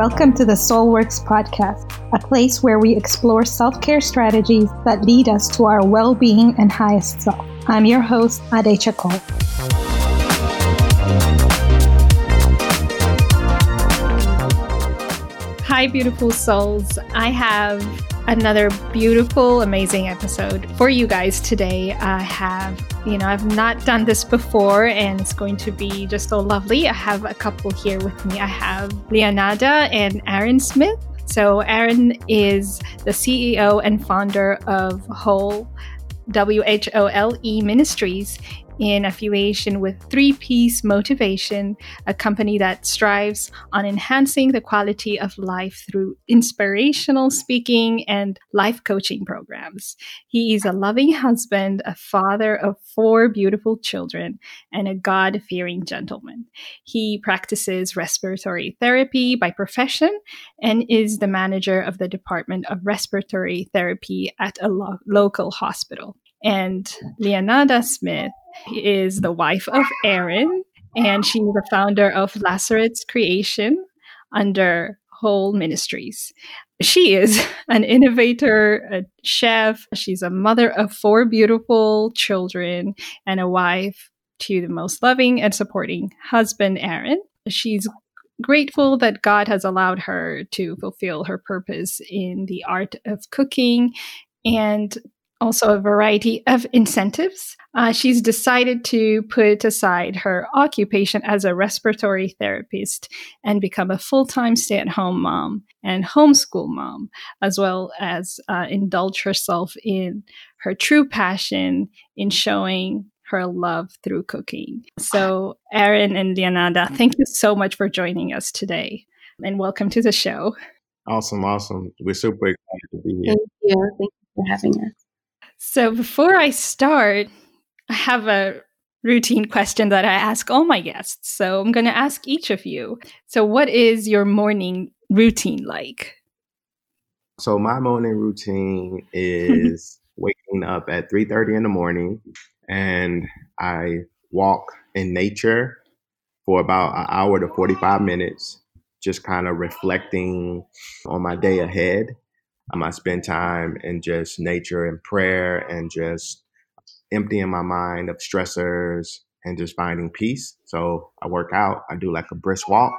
Welcome to the Soulworks podcast, a place where we explore self care strategies that lead us to our well being and highest self. I'm your host, Ade Chacol. Hi, beautiful souls. I have another beautiful, amazing episode for you guys today. I have, you know, I've not done this before and it's going to be just so lovely. I have a couple here with me. I have Leonada and Aaron Smith. So, Aaron is the CEO and founder of Whole W H O L E Ministries, in affiliation with Three Piece Motivation, a company that strives on enhancing the quality of life through inspirational speaking and life coaching programs. He is a loving husband, a father of four beautiful children, and a God fearing gentleman. He practices respiratory therapy by profession and is the manager of the Department of Respiratory Therapy at a lo- local hospital. And Leonada Smith is the wife of Aaron, and she's the founder of Lazarus Creation under Whole Ministries. She is an innovator, a chef. She's a mother of four beautiful children and a wife to the most loving and supporting husband, Aaron. She's grateful that God has allowed her to fulfill her purpose in the art of cooking and also a variety of incentives. Uh, she's decided to put aside her occupation as a respiratory therapist and become a full time stay at home mom and homeschool mom, as well as uh, indulge herself in her true passion in showing her love through cooking. So, Aaron and Leonada, thank you so much for joining us today and welcome to the show. Awesome, awesome. We're super excited to be here. Thank you. Thank you for having us. So before I start, I have a routine question that I ask all my guests. So I'm going to ask each of you. So what is your morning routine like? So my morning routine is waking up at 3:30 in the morning and I walk in nature for about an hour to 45 minutes just kind of reflecting on my day ahead um, I spend time in just nature and prayer and just emptying my mind of stressors and just finding peace. So I work out, I do like a brisk walk,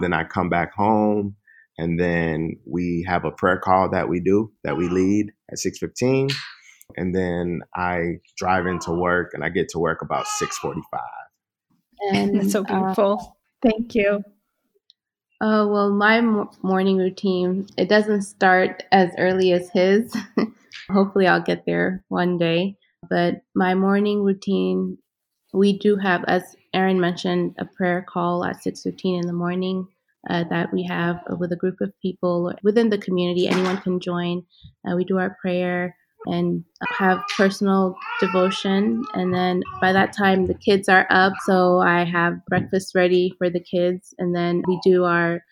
then I come back home and then we have a prayer call that we do that we lead at 6:15 and then I drive into work and I get to work about 6:45. And that's so uh, beautiful. Uh, Thank you. Oh, well, my morning routine, it doesn't start as early as his. Hopefully, I'll get there one day. But my morning routine, we do have, as Aaron mentioned, a prayer call at 6.15 in the morning uh, that we have with a group of people within the community. Anyone can join. Uh, we do our prayer and have personal devotion. And then by that time, the kids are up. So I have breakfast ready for the kids. And then we do our,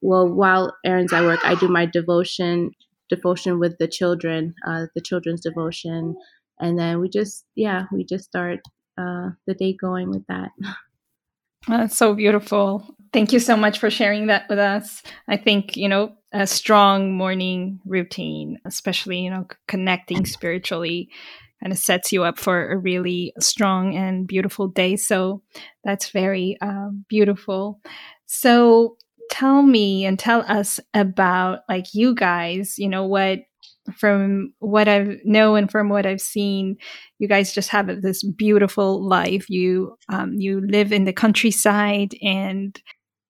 well, while Aaron's at work, I do my devotion, devotion with the children, uh, the children's devotion. And then we just, yeah, we just start uh, the day going with that. That's so beautiful. Thank you so much for sharing that with us. I think, you know, a strong morning routine, especially, you know, connecting spiritually kind of sets you up for a really strong and beautiful day. So that's very uh, beautiful. So tell me and tell us about like you guys, you know, what from what I've know and from what I've seen, you guys just have this beautiful life. You um, you live in the countryside and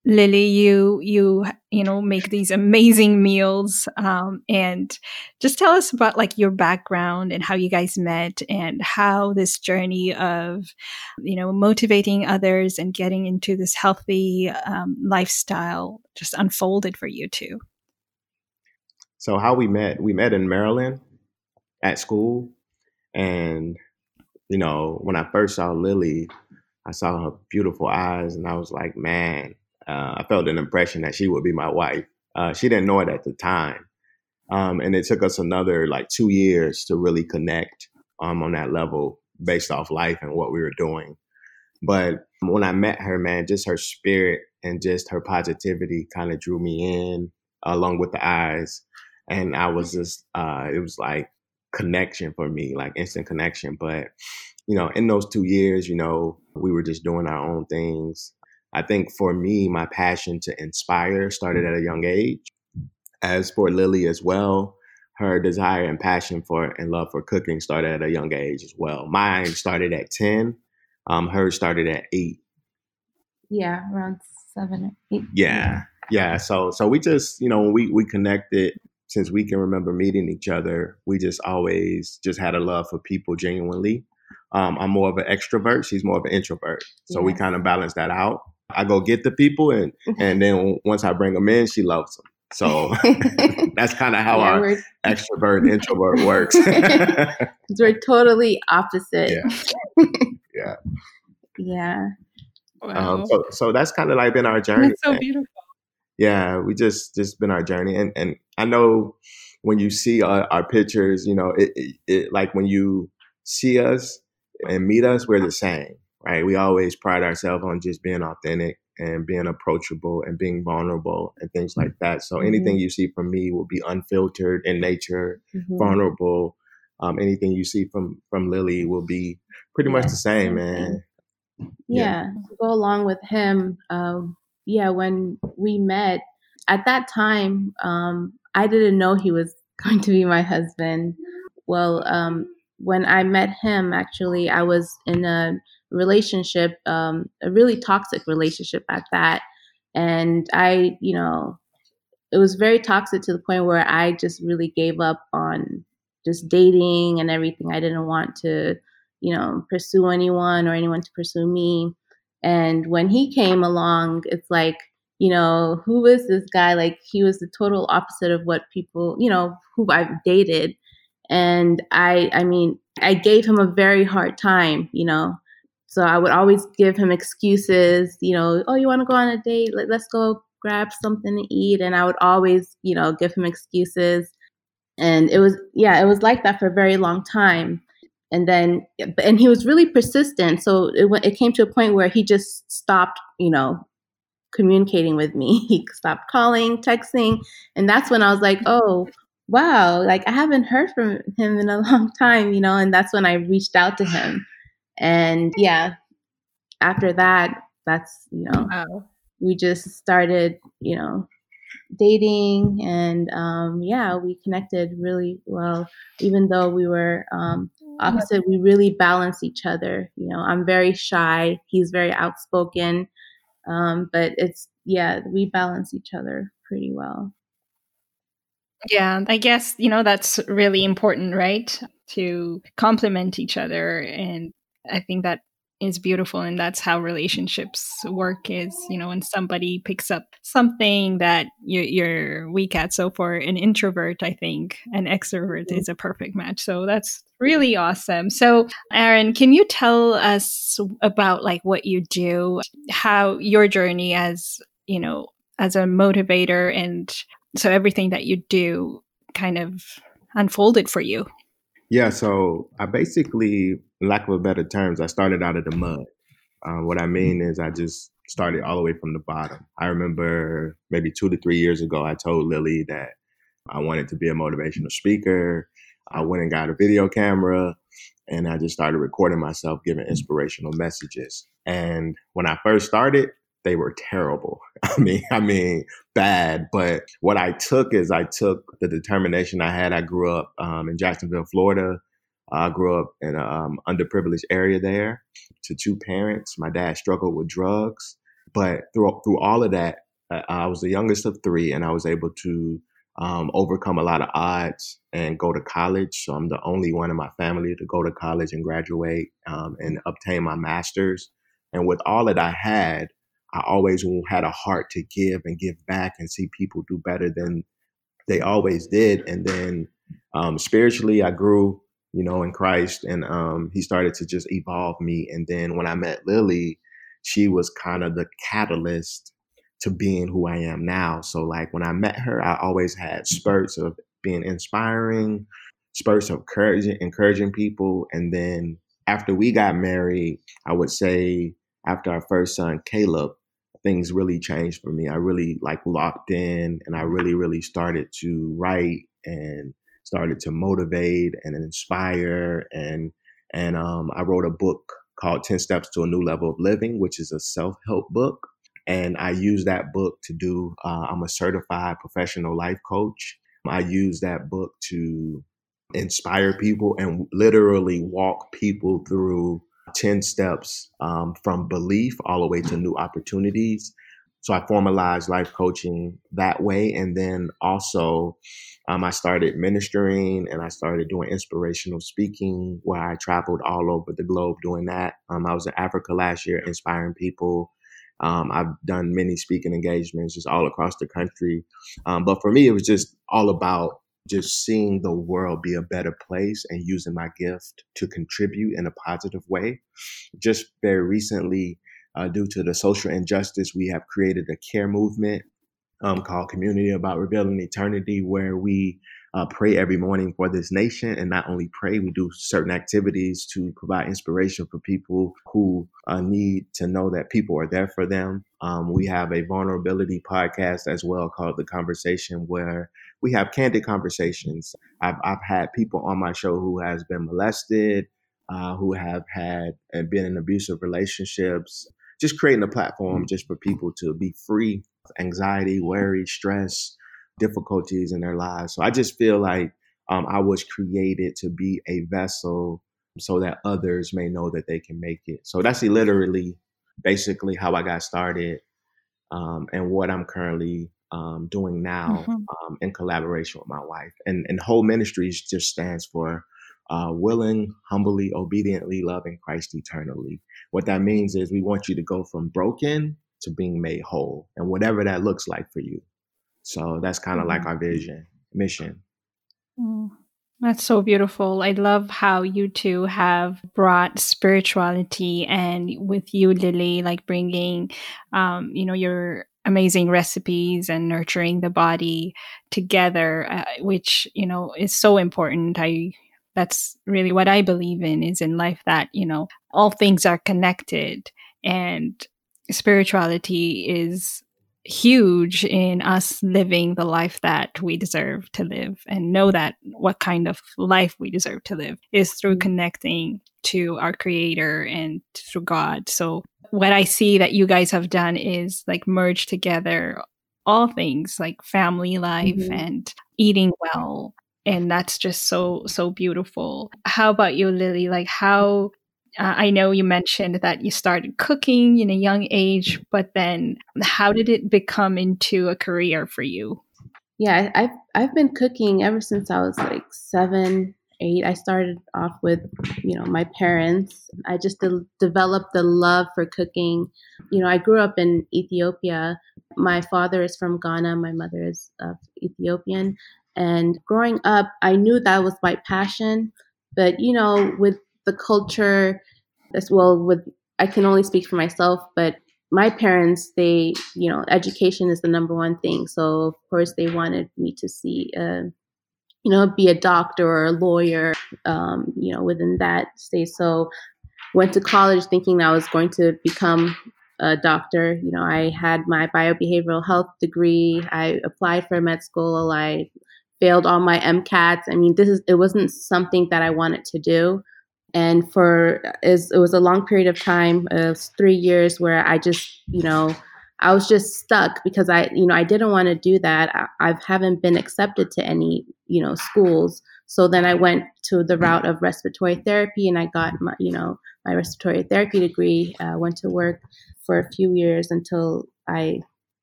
Lily, you you you know make these amazing meals, um, and just tell us about like your background and how you guys met, and how this journey of you know motivating others and getting into this healthy um, lifestyle just unfolded for you too. So how we met? We met in Maryland at school, and you know when I first saw Lily, I saw her beautiful eyes, and I was like, man uh, I felt an impression that she would be my wife. Uh, she didn't know it at the time. Um, and it took us another like two years to really connect um, on that level based off life and what we were doing. But when I met her, man, just her spirit and just her positivity kind of drew me in along with the eyes. And I was just, uh, it was like connection for me, like instant connection. But, you know, in those two years, you know, we were just doing our own things. I think for me, my passion to inspire started at a young age. As for Lily as well, her desire and passion for and love for cooking started at a young age as well. Mine started at 10, um, hers started at 8. Yeah, around 7 or 8. Yeah. Yeah, so so we just, you know, we we connected since we can remember meeting each other. We just always just had a love for people genuinely. Um, I'm more of an extrovert. She's more of an introvert. So we kind of balance that out. I go get the people, and and then once I bring them in, she loves them. So that's kind of how yeah, our extrovert introvert works. we're totally opposite. Yeah. Yeah. yeah. Wow. Um, so, so that's kind of like been our journey. That's so beautiful. Yeah, we just just been our journey, and and I know when you see our, our pictures, you know, it, it, it like when you see us and meet us, we're the same, right? We always pride ourselves on just being authentic and being approachable and being vulnerable and things like that. So mm-hmm. anything you see from me will be unfiltered in nature, mm-hmm. vulnerable. Um, anything you see from from Lily will be pretty yeah. much the same, man. Yeah, yeah. go along with him. Um, yeah, when we met at that time, um, I didn't know he was going to be my husband. Well, um, when I met him, actually, I was in a relationship, um, a really toxic relationship at that. And I, you know, it was very toxic to the point where I just really gave up on just dating and everything. I didn't want to, you know, pursue anyone or anyone to pursue me. And when he came along, it's like, you know, who is this guy? Like, he was the total opposite of what people, you know, who I've dated. And I, I mean, I gave him a very hard time, you know, so I would always give him excuses, you know, oh, you want to go on a date? Let, let's go grab something to eat. And I would always, you know, give him excuses. And it was, yeah, it was like that for a very long time. And then, and he was really persistent. So it, it came to a point where he just stopped, you know, communicating with me. He stopped calling, texting. And that's when I was like, oh, wow, like I haven't heard from him in a long time, you know, and that's when I reached out to him. And yeah, after that, that's, you know, wow. we just started, you know, dating and um, yeah, we connected really well. Even though we were um, opposite, we really balance each other. You know, I'm very shy, he's very outspoken. Um, but it's, yeah, we balance each other pretty well. Yeah, I guess, you know, that's really important, right? To complement each other and I think that is beautiful and that's how relationships work is you know when somebody picks up something that you're, you're weak at. So for an introvert i think an extrovert mm-hmm. is a perfect match. So that's really awesome. So aaron can you tell us about like what you do how your journey as you know as a motivator and so everything that you do kind of unfolded for you yeah, so I basically, lack of a better terms, I started out of the mud. Uh, what I mean is, I just started all the way from the bottom. I remember maybe two to three years ago, I told Lily that I wanted to be a motivational speaker. I went and got a video camera and I just started recording myself giving inspirational messages. And when I first started, they were terrible. I mean, I mean, bad. But what I took is I took the determination I had. I grew up um, in Jacksonville, Florida. I grew up in an um, underprivileged area there to two parents. My dad struggled with drugs. But through, through all of that, I was the youngest of three, and I was able to um, overcome a lot of odds and go to college. So I'm the only one in my family to go to college and graduate um, and obtain my master's. And with all that I had, I always had a heart to give and give back and see people do better than they always did. And then um, spiritually, I grew, you know, in Christ, and um, He started to just evolve me. And then when I met Lily, she was kind of the catalyst to being who I am now. So, like when I met her, I always had spurts of being inspiring, spurts of encouraging, encouraging people, and then after we got married, I would say after our first son, Caleb, things really changed for me. I really like locked in and I really, really started to write and started to motivate and inspire and and um, I wrote a book called 10 Steps to a New Level of Living, which is a self-help book. And I use that book to do, uh, I'm a certified professional life coach. I use that book to inspire people and literally walk people through 10 steps um, from belief all the way to new opportunities. So I formalized life coaching that way. And then also, um, I started ministering and I started doing inspirational speaking where I traveled all over the globe doing that. Um, I was in Africa last year inspiring people. Um, I've done many speaking engagements just all across the country. Um, but for me, it was just all about just seeing the world be a better place and using my gift to contribute in a positive way. Just very recently, uh, due to the social injustice, we have created a care movement um, called Community About Revealing Eternity, where we uh, pray every morning for this nation. And not only pray, we do certain activities to provide inspiration for people who uh, need to know that people are there for them. Um, we have a vulnerability podcast as well called The Conversation, where we have candid conversations. I've, I've had people on my show who has been molested, uh, who have had and been in abusive relationships. Just creating a platform just for people to be free of anxiety, worry, stress, difficulties in their lives. So I just feel like um, I was created to be a vessel so that others may know that they can make it. So that's literally basically how I got started um, and what I'm currently um, doing now mm-hmm. Um, in collaboration with my wife. And, and whole ministries just stands for uh, willing, humbly, obediently loving Christ eternally. What that means is we want you to go from broken to being made whole, and whatever that looks like for you. So that's kind of mm-hmm. like our vision, mission. Mm. That's so beautiful. I love how you two have brought spirituality and with you, Lily, like bringing, um, you know, your amazing recipes and nurturing the body together, uh, which, you know, is so important. I, that's really what I believe in is in life that, you know, all things are connected and spirituality is huge in us living the life that we deserve to live and know that what kind of life we deserve to live is through mm-hmm. connecting to our creator and through God. So what I see that you guys have done is like merge together all things like family life mm-hmm. and eating well and that's just so so beautiful. How about you Lily? Like how uh, I know you mentioned that you started cooking in a young age, but then how did it become into a career for you? Yeah, I've I've been cooking ever since I was like seven, eight. I started off with, you know, my parents. I just de- developed the love for cooking. You know, I grew up in Ethiopia. My father is from Ghana. My mother is uh, Ethiopian. And growing up, I knew that was my passion. But you know, with the culture as well with I can only speak for myself, but my parents, they, you know, education is the number one thing. So of course they wanted me to see, uh, you know, be a doctor or a lawyer, um, you know, within that state. So went to college thinking I was going to become a doctor. You know, I had my biobehavioral health degree. I applied for med school. I failed all my MCATs. I mean, this is it wasn't something that I wanted to do and for is it was a long period of time of three years where i just you know i was just stuck because i you know i didn't want to do that. I, I haven't been accepted to any you know schools. So then i went to the route of respiratory therapy and i got my you know my respiratory therapy degree uh, went to work for a few years until i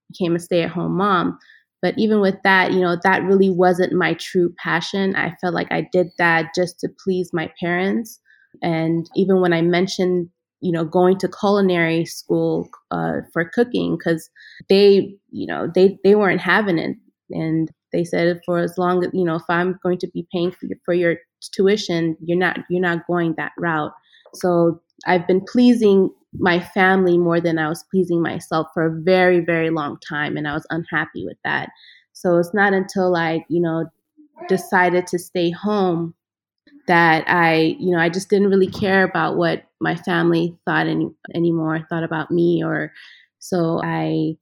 became a stay-at-home mom. But even with that you know that really wasn't my true passion. I felt like i did that just to please my parents and even when I mentioned, you know, going to culinary school uh, for cooking, because they, you know, they they weren't having it, and they said for as long as you know, if I'm going to be paying for your, for your tuition, you're not you're not going that route. So I've been pleasing my family more than I was pleasing myself for a very very long time, and I was unhappy with that. So it's not until I, you know, decided to stay home that I, you know, I just didn't really care about what my family thought any, anymore, thought about me or so I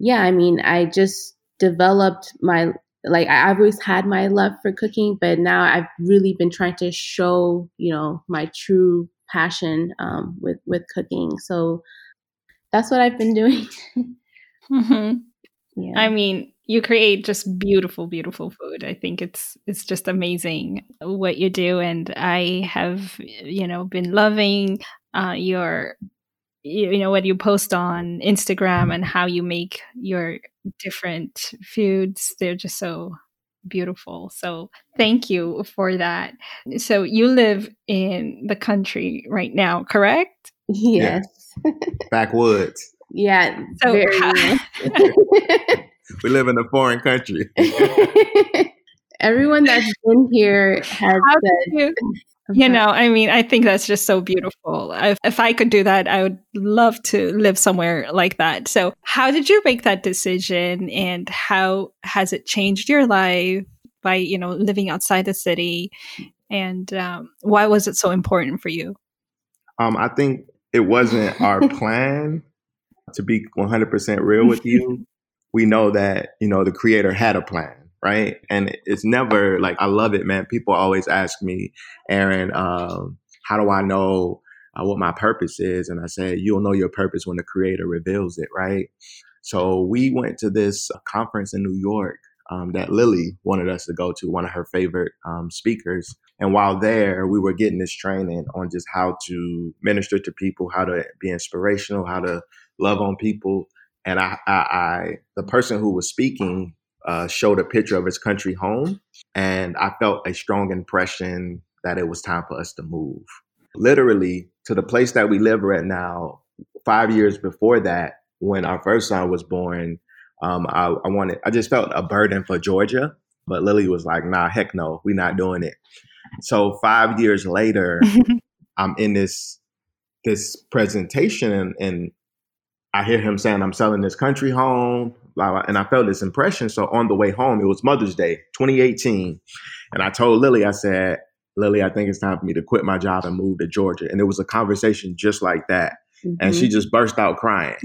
yeah, I mean, I just developed my like I've always had my love for cooking, but now I've really been trying to show, you know, my true passion um, with with cooking. So that's what I've been doing. mm-hmm. Yeah. I mean, you create just beautiful, beautiful food. I think it's it's just amazing what you do, and I have you know been loving uh, your you know what you post on Instagram and how you make your different foods. They're just so beautiful. So thank you for that. So you live in the country right now, correct? Yes. Yeah. Backwoods. yeah. So we live in a foreign country. Everyone that's been here has said. You, you know, I mean, I think that's just so beautiful. If, if I could do that, I would love to live somewhere like that. So, how did you make that decision, and how has it changed your life by you know living outside the city? And um, why was it so important for you? Um, I think it wasn't our plan to be 100% real with you. We know that, you know, the creator had a plan right? And it's never like I love it, man. People always ask me, Aaron, um, how do I know uh, what my purpose is? And I said, you'll know your purpose when the Creator reveals it, right? So we went to this conference in New York um, that Lily wanted us to go to, one of her favorite um, speakers. And while there, we were getting this training on just how to minister to people, how to be inspirational, how to love on people. And I, I, I the person who was speaking uh, showed a picture of his country home, and I felt a strong impression that it was time for us to move. Literally to the place that we live right now. Five years before that, when our first son was born, um, I, I wanted. I just felt a burden for Georgia, but Lily was like, "Nah, heck no, we're not doing it." So five years later, I'm in this this presentation, and, and I hear him saying, "I'm selling this country home blah, blah, and I felt this impression. So on the way home, it was Mother's Day, 2018. And I told Lily, I said, Lily, I think it's time for me to quit my job and move to Georgia. And it was a conversation just like that. Mm-hmm. And she mm-hmm. just burst out crying.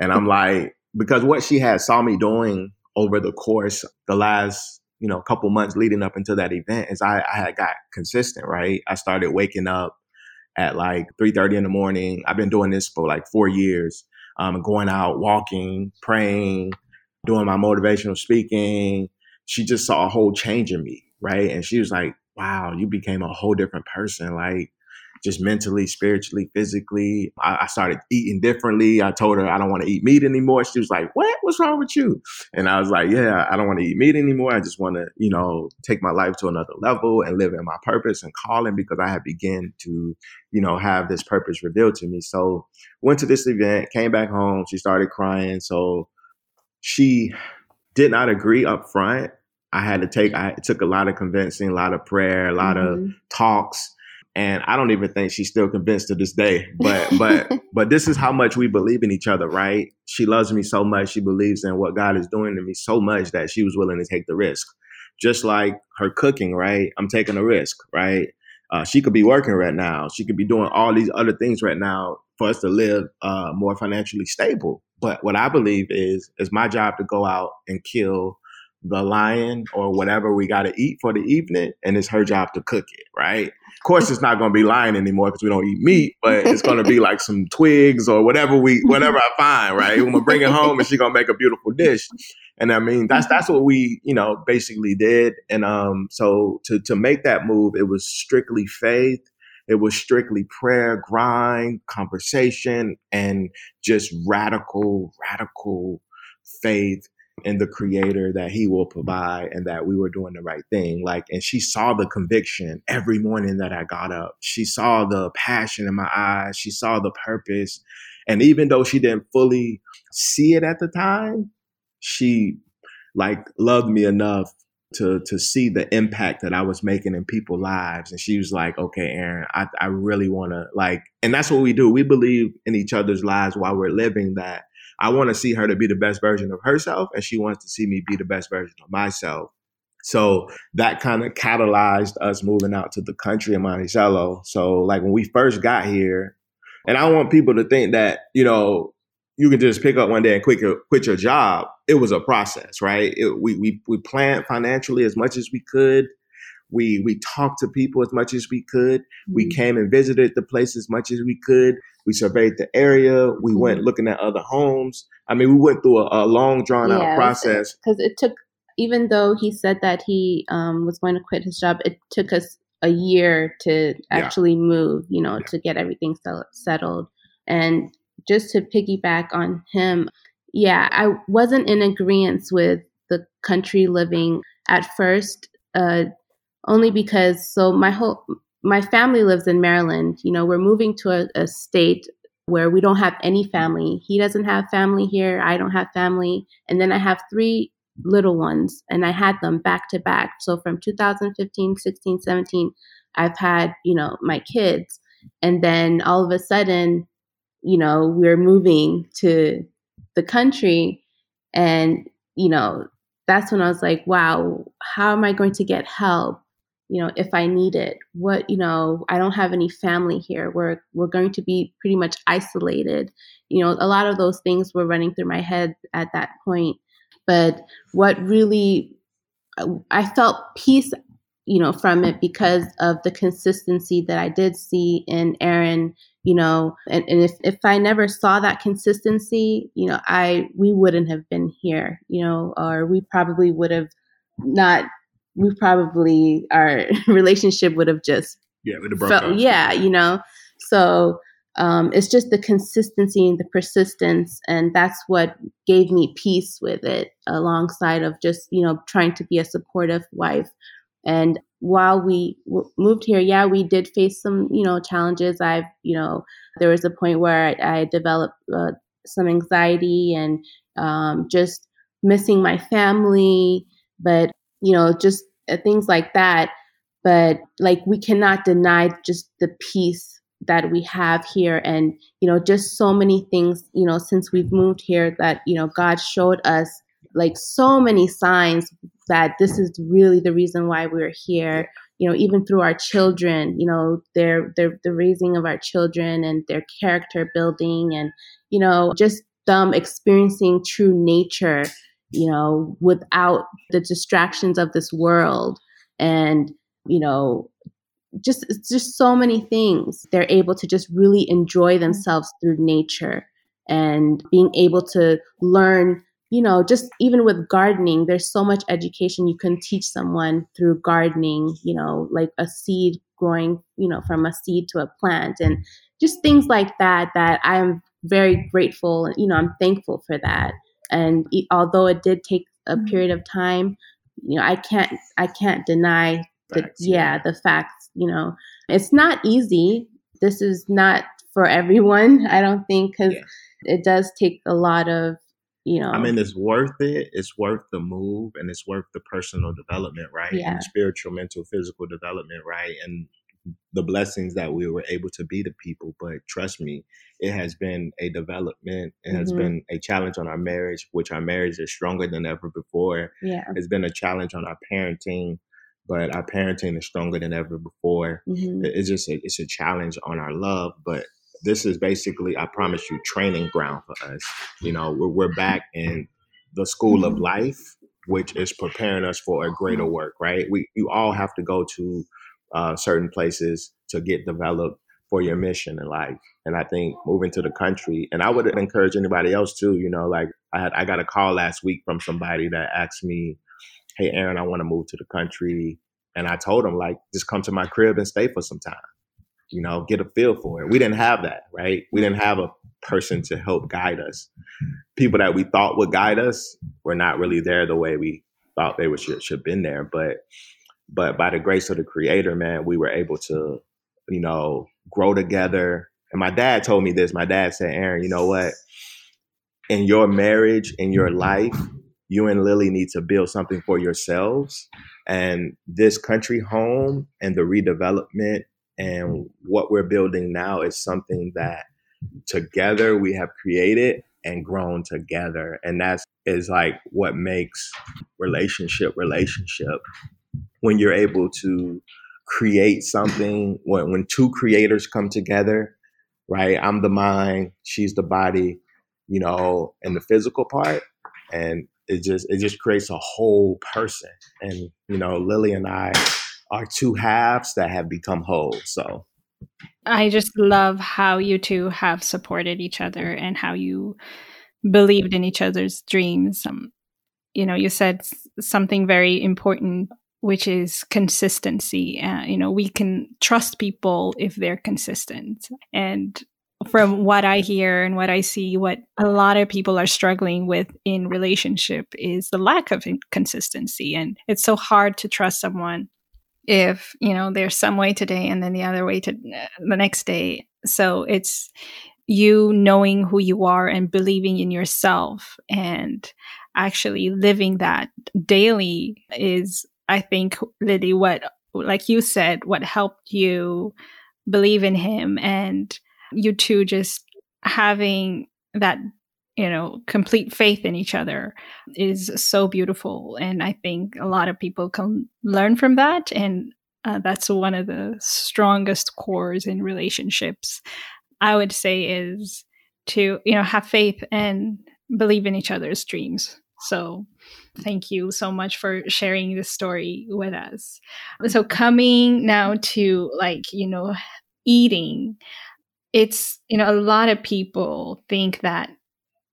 And I'm like, because what she had saw me doing over the course the last you know couple months leading up into that event is I, I had got consistent right i started waking up at like 3.30 in the morning i've been doing this for like four years um, going out walking praying doing my motivational speaking, she just saw a whole change in me, right? And she was like, wow, you became a whole different person. Like, just mentally, spiritually, physically. I, I, started eating differently. I told her I don't want to eat meat anymore. She was like, What? What's wrong with you? And I was like, Yeah, I don't want to eat meat anymore. I just want to, you know, take my life to another level and live in my purpose and calling because I had begun to, you know, have this purpose revealed to me. So went to this event, came back home. She started crying. So she did not agree up front. I had to take, I took a lot of convincing, a lot of prayer, a lot mm-hmm. of talks. And I don't even think she's still convinced to this day. But but but this is how much we believe in each other, right? She loves me so much. She believes in what God is doing to me so much that she was willing to take the risk. Just like her cooking, right? I'm taking a risk, right? Uh, she could be working right now. She could be doing all these other things right now for us to live uh, more financially stable. But what I believe is is my job to go out and kill the lion or whatever we got to eat for the evening, and it's her job to cook it, right? Of course, it's not going to be lion anymore because we don't eat meat, but it's going to be like some twigs or whatever we, whatever I find, right? I'm gonna bring it home, and she's gonna make a beautiful dish. And I mean, that's that's what we, you know, basically did. And um, so to to make that move, it was strictly faith it was strictly prayer, grind, conversation, and just radical, radical faith in the creator that he will provide and that we were doing the right thing. Like, and she saw the conviction every morning that I got up. She saw the passion in my eyes. She saw the purpose. And even though she didn't fully see it at the time, she like loved me enough to to see the impact that I was making in people's lives. And she was like, okay, Aaron, I, I really want to like, and that's what we do. We believe in each other's lives while we're living that. I want to see her to be the best version of herself, and she wants to see me be the best version of myself. So that kind of catalyzed us moving out to the country in Monticello. So like when we first got here, and I want people to think that, you know, you can just pick up one day and quit your, quit your job. It was a process, right? It, we, we, we planned financially as much as we could. We, we talked to people as much as we could. Mm-hmm. We came and visited the place as much as we could. We surveyed the area. We mm-hmm. went looking at other homes. I mean, we went through a, a long drawn yeah, out process. Because it took, even though he said that he um, was going to quit his job, it took us a year to actually yeah. move, you know, yeah. to get everything settled. And just to piggyback on him, yeah, I wasn't in agreement with the country living at first, uh, only because so my whole my family lives in Maryland. You know, we're moving to a, a state where we don't have any family. He doesn't have family here. I don't have family, and then I have three little ones, and I had them back to back. So from 2015, 16, 17, I've had you know my kids, and then all of a sudden you know, we're moving to the country. And, you know, that's when I was like, wow, how am I going to get help? You know, if I need it, what, you know, I don't have any family here. We're, we're going to be pretty much isolated. You know, a lot of those things were running through my head at that point. But what really, uh, I felt peace you know, from it because of the consistency that I did see in Aaron, you know, and, and if, if I never saw that consistency, you know, I, we wouldn't have been here, you know, or we probably would have not, we probably, our relationship would have just, yeah, felt, yeah, you know, so, um, it's just the consistency and the persistence and that's what gave me peace with it alongside of just you know trying to be a supportive wife. And while we w- moved here, yeah, we did face some, you know, challenges. I've, you know, there was a point where I, I developed uh, some anxiety and um, just missing my family, but, you know, just uh, things like that. But like, we cannot deny just the peace that we have here and you know just so many things you know since we've moved here that you know god showed us like so many signs that this is really the reason why we're here. You know even through our children you know their their the raising of our children and their character building and you know just them experiencing true nature you know without the distractions of this world and you know just just so many things they're able to just really enjoy mm-hmm. themselves through nature and being able to learn you know, just even with gardening, there's so much education you can teach someone through gardening, you know, like a seed growing, you know, from a seed to a plant and just things like that, that I am very grateful. You know, I'm thankful for that. And although it did take a mm-hmm. period of time, you know, I can't, I can't deny the, yeah, the facts, you know, it's not easy. This is not for everyone, I don't think, because yeah. it does take a lot of you know. I mean, it's worth it. It's worth the move, and it's worth the personal development, right? Yeah. And spiritual, mental, physical development, right? And the blessings that we were able to be to people. But trust me, it has been a development. It has mm-hmm. been a challenge on our marriage, which our marriage is stronger than ever before. Yeah. It's been a challenge on our parenting, but our parenting is stronger than ever before. Mm-hmm. It's just a, it's a challenge on our love, but this is basically, I promise you, training ground for us. You know, we're, we're back in the school of life, which is preparing us for a greater work, right? We you all have to go to uh, certain places to get developed for your mission in life. And I think moving to the country, and I would encourage anybody else too. You know, like I had I got a call last week from somebody that asked me, "Hey, Aaron, I want to move to the country," and I told him like, just come to my crib and stay for some time you know, get a feel for it. We didn't have that, right? We didn't have a person to help guide us. People that we thought would guide us were not really there the way we thought they should, should have been there. But but by the grace of the creator, man, we were able to, you know, grow together. And my dad told me this. My dad said, Aaron, you know what? In your marriage, in your life, you and Lily need to build something for yourselves. And this country home and the redevelopment and what we're building now is something that together we have created and grown together. And that's is like what makes relationship relationship when you're able to create something when, when two creators come together, right? I'm the mind, she's the body, you know, and the physical part. And it just it just creates a whole person. And, you know, Lily and I are two halves that have become whole. So I just love how you two have supported each other and how you believed in each other's dreams. Um, you know, you said something very important, which is consistency. Uh, you know, we can trust people if they're consistent. And from what I hear and what I see, what a lot of people are struggling with in relationship is the lack of consistency. And it's so hard to trust someone if you know there's some way today and then the other way to uh, the next day so it's you knowing who you are and believing in yourself and actually living that daily is i think really what like you said what helped you believe in him and you two just having that you know complete faith in each other is so beautiful. And i think a lot of people can learn from that. And uh, that's one of the strongest cores in relationships i would say is to you know have faith and believe in each other's dreams so thank you so much for sharing this story with us so coming now to like you know eating it's you know a lot of people think that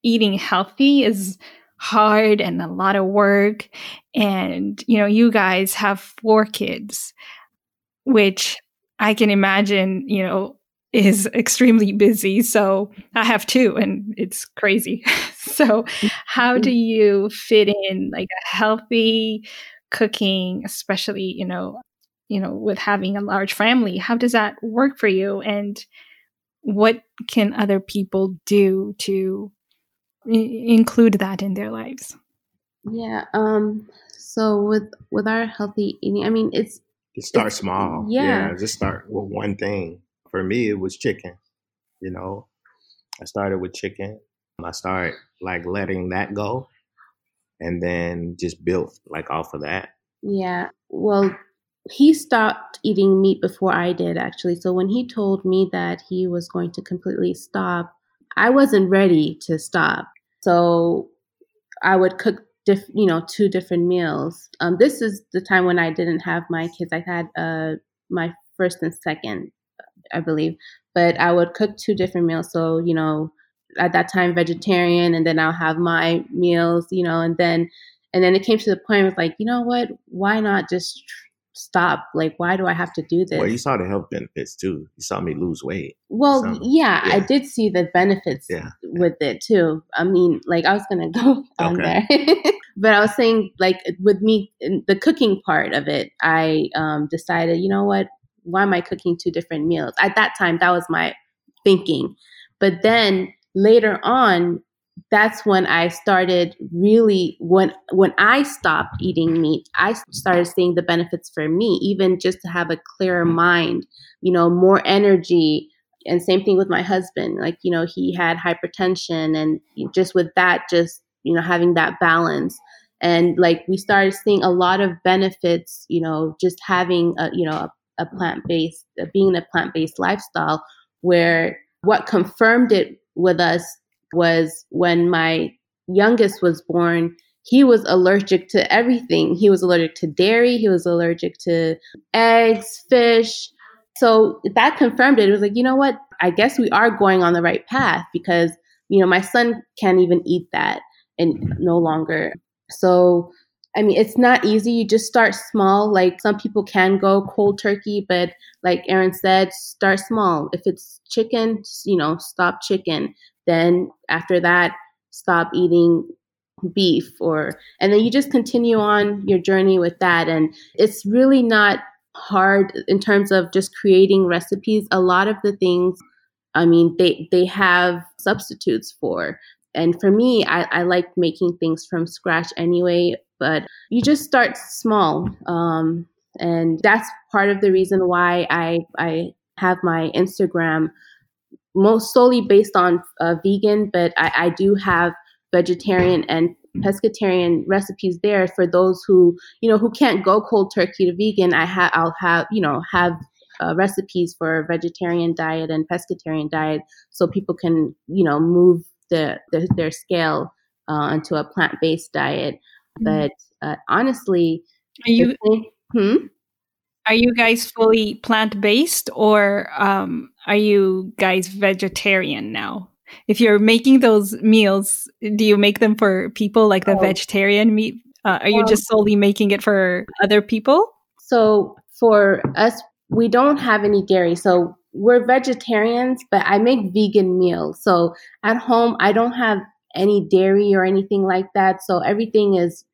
eating healthy is hard and a lot of work. And, you know, you guys have four kids, which I can imagine, you know, is extremely busy. So I have two and it's crazy. so how do you fit in like a healthy cooking, especially, you know, you know, with having a large family? How does that work for you? And what can other people do to include that in their lives yeah um so with with our healthy eating i mean it's start it's, small yeah. yeah just start with one thing for me it was chicken you know i started with chicken i started like letting that go and then just built like off of that yeah well he stopped eating meat before i did actually so when he told me that he was going to completely stop I wasn't ready to stop. So I would cook, diff, you know, two different meals. Um, this is the time when I didn't have my kids. I had uh, my first and second, I believe, but I would cook two different meals. So, you know, at that time, vegetarian, and then I'll have my meals, you know, and then, and then it came to the point of like, you know what, why not just stop. Like, why do I have to do this? Well, you saw the health benefits too. You saw me lose weight. Well, yeah, yeah, I did see the benefits yeah. with it too. I mean, like, I was going to go on okay. there. but I was saying, like, with me, the cooking part of it, I um, decided, you know what? Why am I cooking two different meals? At that time, that was my thinking. But then later on, that's when I started really when when I stopped eating meat, I started seeing the benefits for me, even just to have a clearer mind, you know, more energy. And same thing with my husband. Like, you know, he had hypertension and just with that, just, you know, having that balance. And like we started seeing a lot of benefits, you know, just having a, you know, a, a plant-based, uh, being a plant-based lifestyle where what confirmed it with us was when my youngest was born, he was allergic to everything. He was allergic to dairy, he was allergic to eggs, fish. So that confirmed it. It was like, you know what? I guess we are going on the right path because, you know, my son can't even eat that and no longer. So, I mean, it's not easy. You just start small. Like some people can go cold turkey, but like Aaron said, start small. If it's chicken, you know, stop chicken. Then after that, stop eating beef or and then you just continue on your journey with that and it's really not hard in terms of just creating recipes a lot of the things i mean they they have substitutes for and for me i, I like making things from scratch anyway but you just start small um, and that's part of the reason why i i have my instagram most solely based on uh, vegan, but I, I do have vegetarian and pescatarian recipes there for those who you know who can't go cold turkey to vegan. I have I'll have you know have uh, recipes for vegetarian diet and pescatarian diet so people can you know move the, the their scale uh, into a plant based diet. But uh, honestly, are you? Hmm? Are you guys fully plant based or um, are you guys vegetarian now? If you're making those meals, do you make them for people like the oh. vegetarian meat? Uh, are you um, just solely making it for other people? So for us, we don't have any dairy. So we're vegetarians, but I make vegan meals. So at home, I don't have any dairy or anything like that. So everything is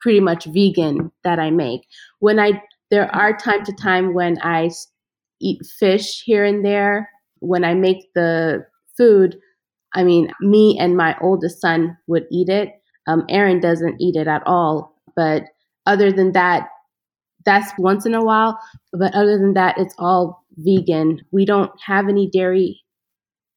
pretty much vegan that I make. When I there are time to time when I eat fish here and there. When I make the food, I mean, me and my oldest son would eat it. Um, Aaron doesn't eat it at all. But other than that, that's once in a while. But other than that, it's all vegan. We don't have any dairy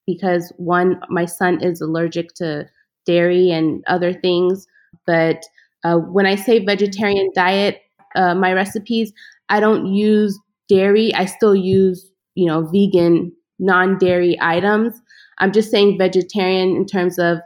because one, my son is allergic to dairy and other things. But uh, when I say vegetarian diet, uh, my recipes, I don't use dairy. I still use, you know, vegan, non dairy items. I'm just saying vegetarian in terms of,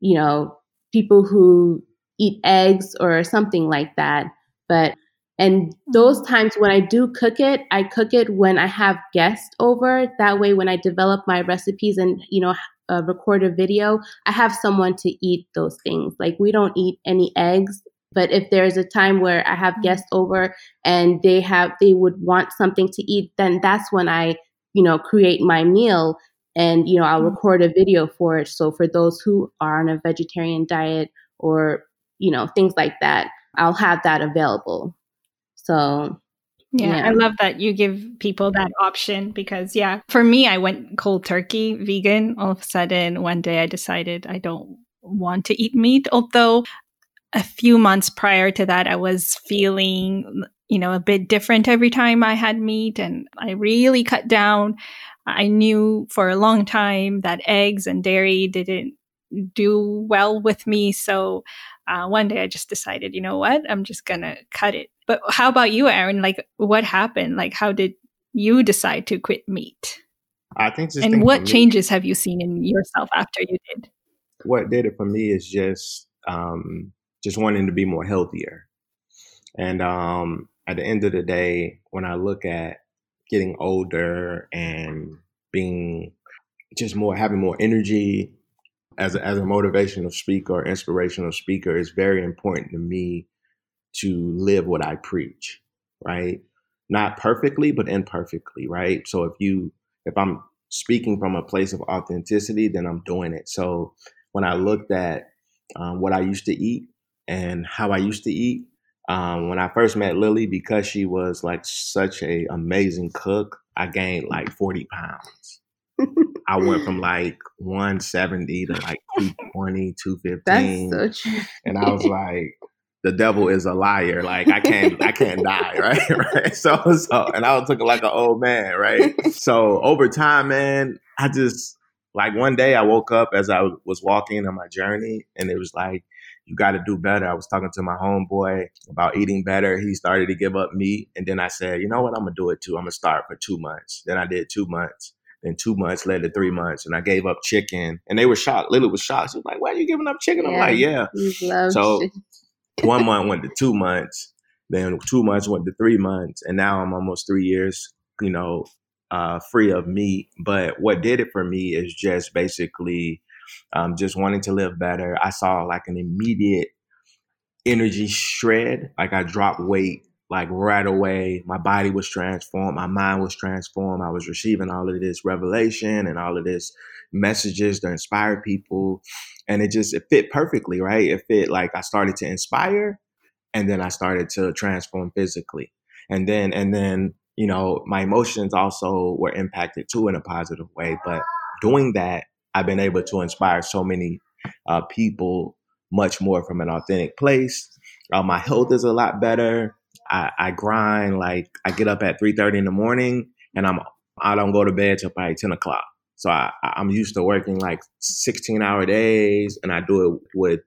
you know, people who eat eggs or something like that. But, and those mm-hmm. times when I do cook it, I cook it when I have guests over. That way, when I develop my recipes and, you know, uh, record a video, I have someone to eat those things. Like, we don't eat any eggs but if there's a time where I have mm-hmm. guests over and they have they would want something to eat, then that's when I, you know, create my meal and you know, I'll mm-hmm. record a video for it. So for those who are on a vegetarian diet or, you know, things like that, I'll have that available. So yeah, yeah, I love that you give people that option because, yeah, for me, I went cold turkey vegan. All of a sudden, one day I decided I don't want to eat meat, although a few months prior to that, I was feeling, you know, a bit different every time I had meat and I really cut down. I knew for a long time that eggs and dairy didn't do well with me. So uh, one day I just decided, you know what, I'm just going to cut it. But how about you, Aaron? Like, what happened? Like, how did you decide to quit meat? I think, just and what changes have you seen in yourself after you did? What did it for me is just um, just wanting to be more healthier. And um, at the end of the day, when I look at getting older and being just more having more energy as a, as a motivational speaker or inspirational speaker, is very important to me to live what I preach, right? Not perfectly, but imperfectly, right? So if you if I'm speaking from a place of authenticity, then I'm doing it. So when I looked at um, what I used to eat and how I used to eat. Um, when I first met Lily, because she was like such a amazing cook, I gained like 40 pounds. I went from like 170 to like 220, 215. That's so true. And I was like, the devil is a liar. Like I can't, I can't die, right? right. So, so, and I was looking like an old man, right? So over time, man, I just like one day I woke up as I was walking on my journey, and it was like you got to do better. I was talking to my homeboy about eating better. He started to give up meat. And then I said, you know what? I'm to do it too. I'm to start for two months. Then I did two months. Then two months led to three months. And I gave up chicken. And they were shocked. Lily was shocked. She was like, why are you giving up chicken? Yeah, I'm like, yeah. So one month went to two months. Then two months went to three months. And now I'm almost three years, you know, uh, free of meat. But what did it for me is just basically um, just wanting to live better. I saw like an immediate energy shred. Like I dropped weight like right away. My body was transformed. My mind was transformed. I was receiving all of this revelation and all of this messages to inspire people. And it just, it fit perfectly, right? It fit like I started to inspire and then I started to transform physically. And then, and then, you know, my emotions also were impacted too in a positive way. But doing that I've been able to inspire so many uh, people much more from an authentic place. Uh, my health is a lot better. I, I grind like I get up at three thirty in the morning, and I'm I don't go to bed till probably ten o'clock. So I, I'm used to working like 16 hour days and I do it with,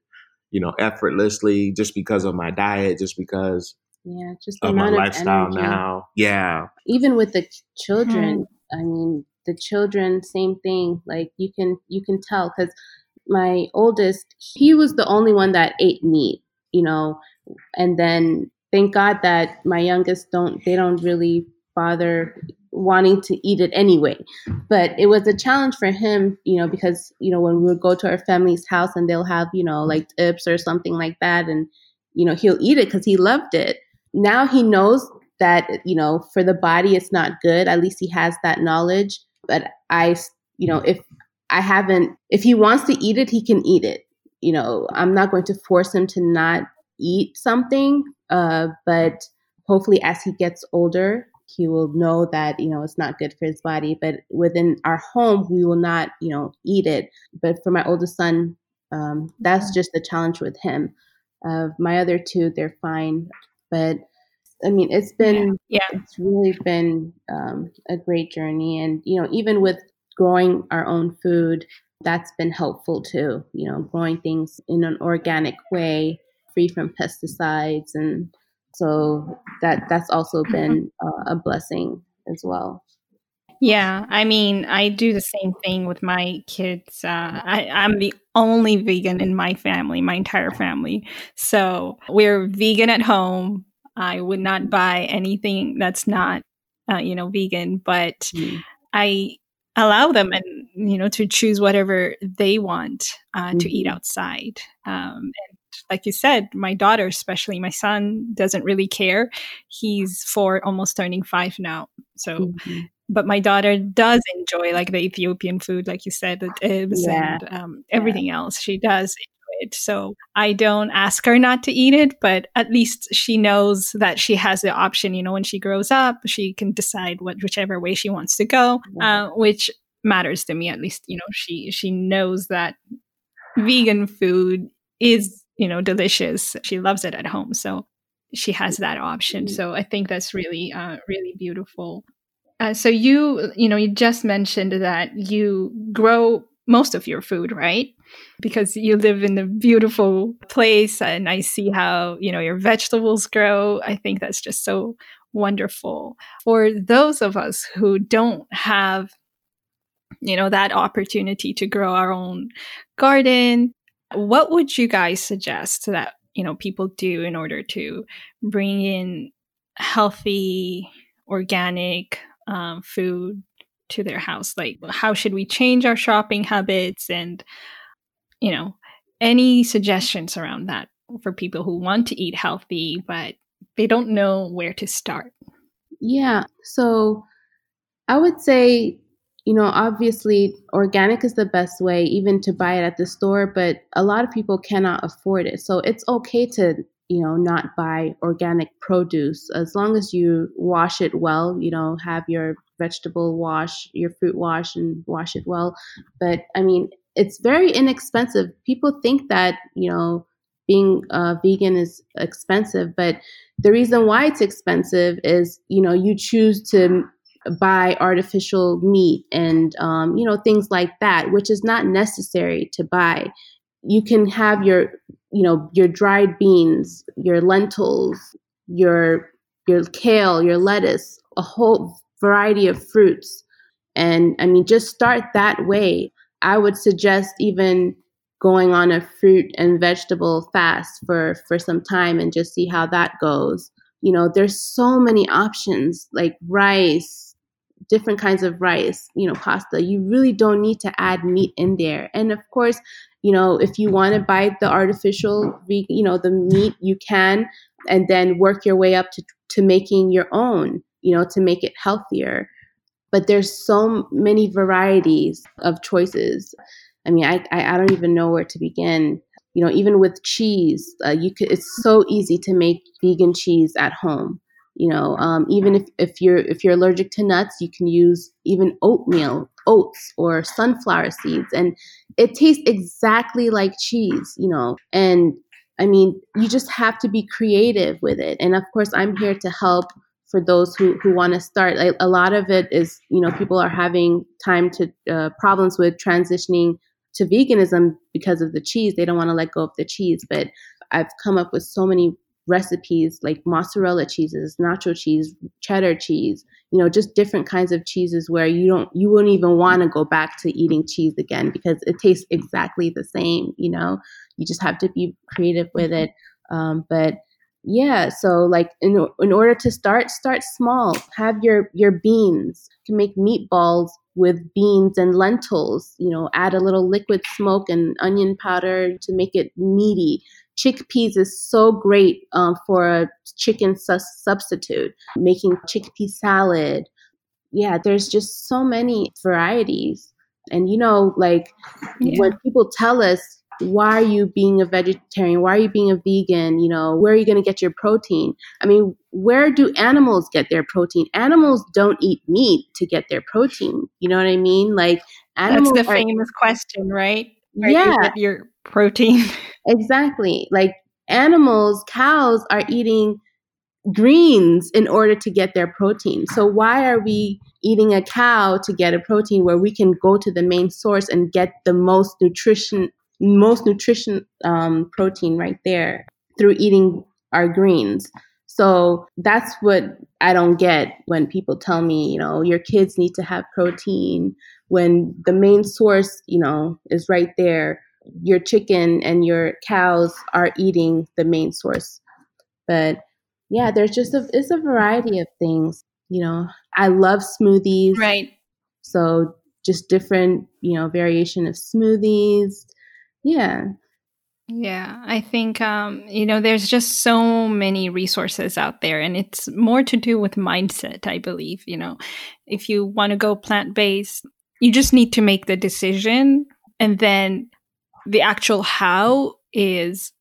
you know, effortlessly just because of my diet, just because yeah, just of my lifestyle now. Yeah. Even with the children, mm-hmm. I mean, the children, same thing. Like you can you can tell because my oldest, he was the only one that ate meat, you know, and then thank God that my youngest don't they don't really bother wanting to eat it anyway. But it was a challenge for him, you know, because, you know, when we would go to our family's house and they'll have, you know, like dips or something like that, and, you know, he'll eat it because he loved it. Now he knows that, you know, for the body, it's not good. At least he has that knowledge. But I, you know, if I haven't, if he wants to eat it, he can eat it. You know, I'm not going to force him to not eat something. Uh, but hopefully, as he gets older, he will know that you know it's not good for his body but within our home we will not you know eat it. But for my oldest son um, that's just the challenge with him. Uh, my other two they're fine. But i mean it's been yeah, yeah. it's really been um, a great journey. And you know even with growing our own food that's been helpful too. You know growing things in an organic way free from pesticides and so that that's also mm-hmm. been uh, a blessing as well yeah i mean i do the same thing with my kids uh, I, i'm the only vegan in my family my entire family so we're vegan at home i would not buy anything that's not uh, you know vegan but mm. i allow them and you know to choose whatever they want uh, mm-hmm. to eat mm-hmm. outside um, and like you said, my daughter, especially my son, doesn't really care. He's four, almost turning five now. So, mm-hmm. but my daughter does enjoy like the Ethiopian food, like you said, the ibs yeah. and um, everything yeah. else. She does it. So I don't ask her not to eat it, but at least she knows that she has the option. You know, when she grows up, she can decide what whichever way she wants to go, uh, which matters to me. At least, you know, she she knows that vegan food is you know, delicious. She loves it at home. So she has that option. Mm-hmm. So I think that's really, uh, really beautiful. Uh, so you, you know, you just mentioned that you grow most of your food, right? Because you live in a beautiful place and I see how, you know, your vegetables grow. I think that's just so wonderful. For those of us who don't have, you know, that opportunity to grow our own garden, what would you guys suggest that you know people do in order to bring in healthy, organic um, food to their house? Like, how should we change our shopping habits? And you know, any suggestions around that for people who want to eat healthy but they don't know where to start? Yeah. So I would say you know, obviously organic is the best way even to buy it at the store, but a lot of people cannot afford it. So it's okay to, you know, not buy organic produce as long as you wash it well, you know, have your vegetable wash, your fruit wash and wash it well. But I mean, it's very inexpensive. People think that, you know, being uh, vegan is expensive, but the reason why it's expensive is, you know, you choose to buy artificial meat and um, you know things like that, which is not necessary to buy. You can have your you know your dried beans, your lentils, your your kale, your lettuce, a whole variety of fruits. And I mean, just start that way. I would suggest even going on a fruit and vegetable fast for for some time and just see how that goes. You know, there's so many options like rice, different kinds of rice, you know, pasta. You really don't need to add meat in there. And of course, you know, if you want to buy the artificial, you know, the meat, you can, and then work your way up to, to making your own, you know, to make it healthier. But there's so many varieties of choices. I mean, I, I, don't even know where to begin. You know, even with cheese, uh, you could. It's so easy to make vegan cheese at home you know um, even if, if you're if you're allergic to nuts you can use even oatmeal oats or sunflower seeds and it tastes exactly like cheese you know and i mean you just have to be creative with it and of course i'm here to help for those who, who want to start. Like, a lot of it is, you know, people are having time to uh, problems with transitioning to veganism because of the cheese. They don't want to let go of the cheese. But I've come up with so many recipes like mozzarella cheeses, nacho cheese, cheddar cheese, you know, just different kinds of cheeses where you don't, you wouldn't even want to go back to eating cheese again because it tastes exactly the same, you know, you just have to be creative with it. Um, but yeah, so like in, in order to start, start small, have your, your beans, you can make meatballs with beans and lentils, you know, add a little liquid smoke and onion powder to make it meaty chickpeas is so great um, for a chicken su- substitute, making chickpea salad. Yeah, there's just so many varieties. And you know, like yeah. when people tell us, why are you being a vegetarian? Why are you being a vegan? You know, where are you going to get your protein? I mean, where do animals get their protein? Animals don't eat meat to get their protein. You know what I mean? Like animals. That's the are, famous question, right? Where yeah. You your protein. Exactly. Like animals, cows are eating greens in order to get their protein. So why are we eating a cow to get a protein where we can go to the main source and get the most nutrition most nutrition um, protein right there through eating our greens. So that's what I don't get when people tell me, you know, your kids need to have protein when the main source, you know, is right there your chicken and your cows are eating the main source. But yeah, there's just a it's a variety of things. You know, I love smoothies. Right. So just different, you know, variation of smoothies. Yeah. Yeah, I think um, you know there's just so many resources out there, and it's more to do with mindset. I believe you know, if you want to go plant based, you just need to make the decision, and then the actual how is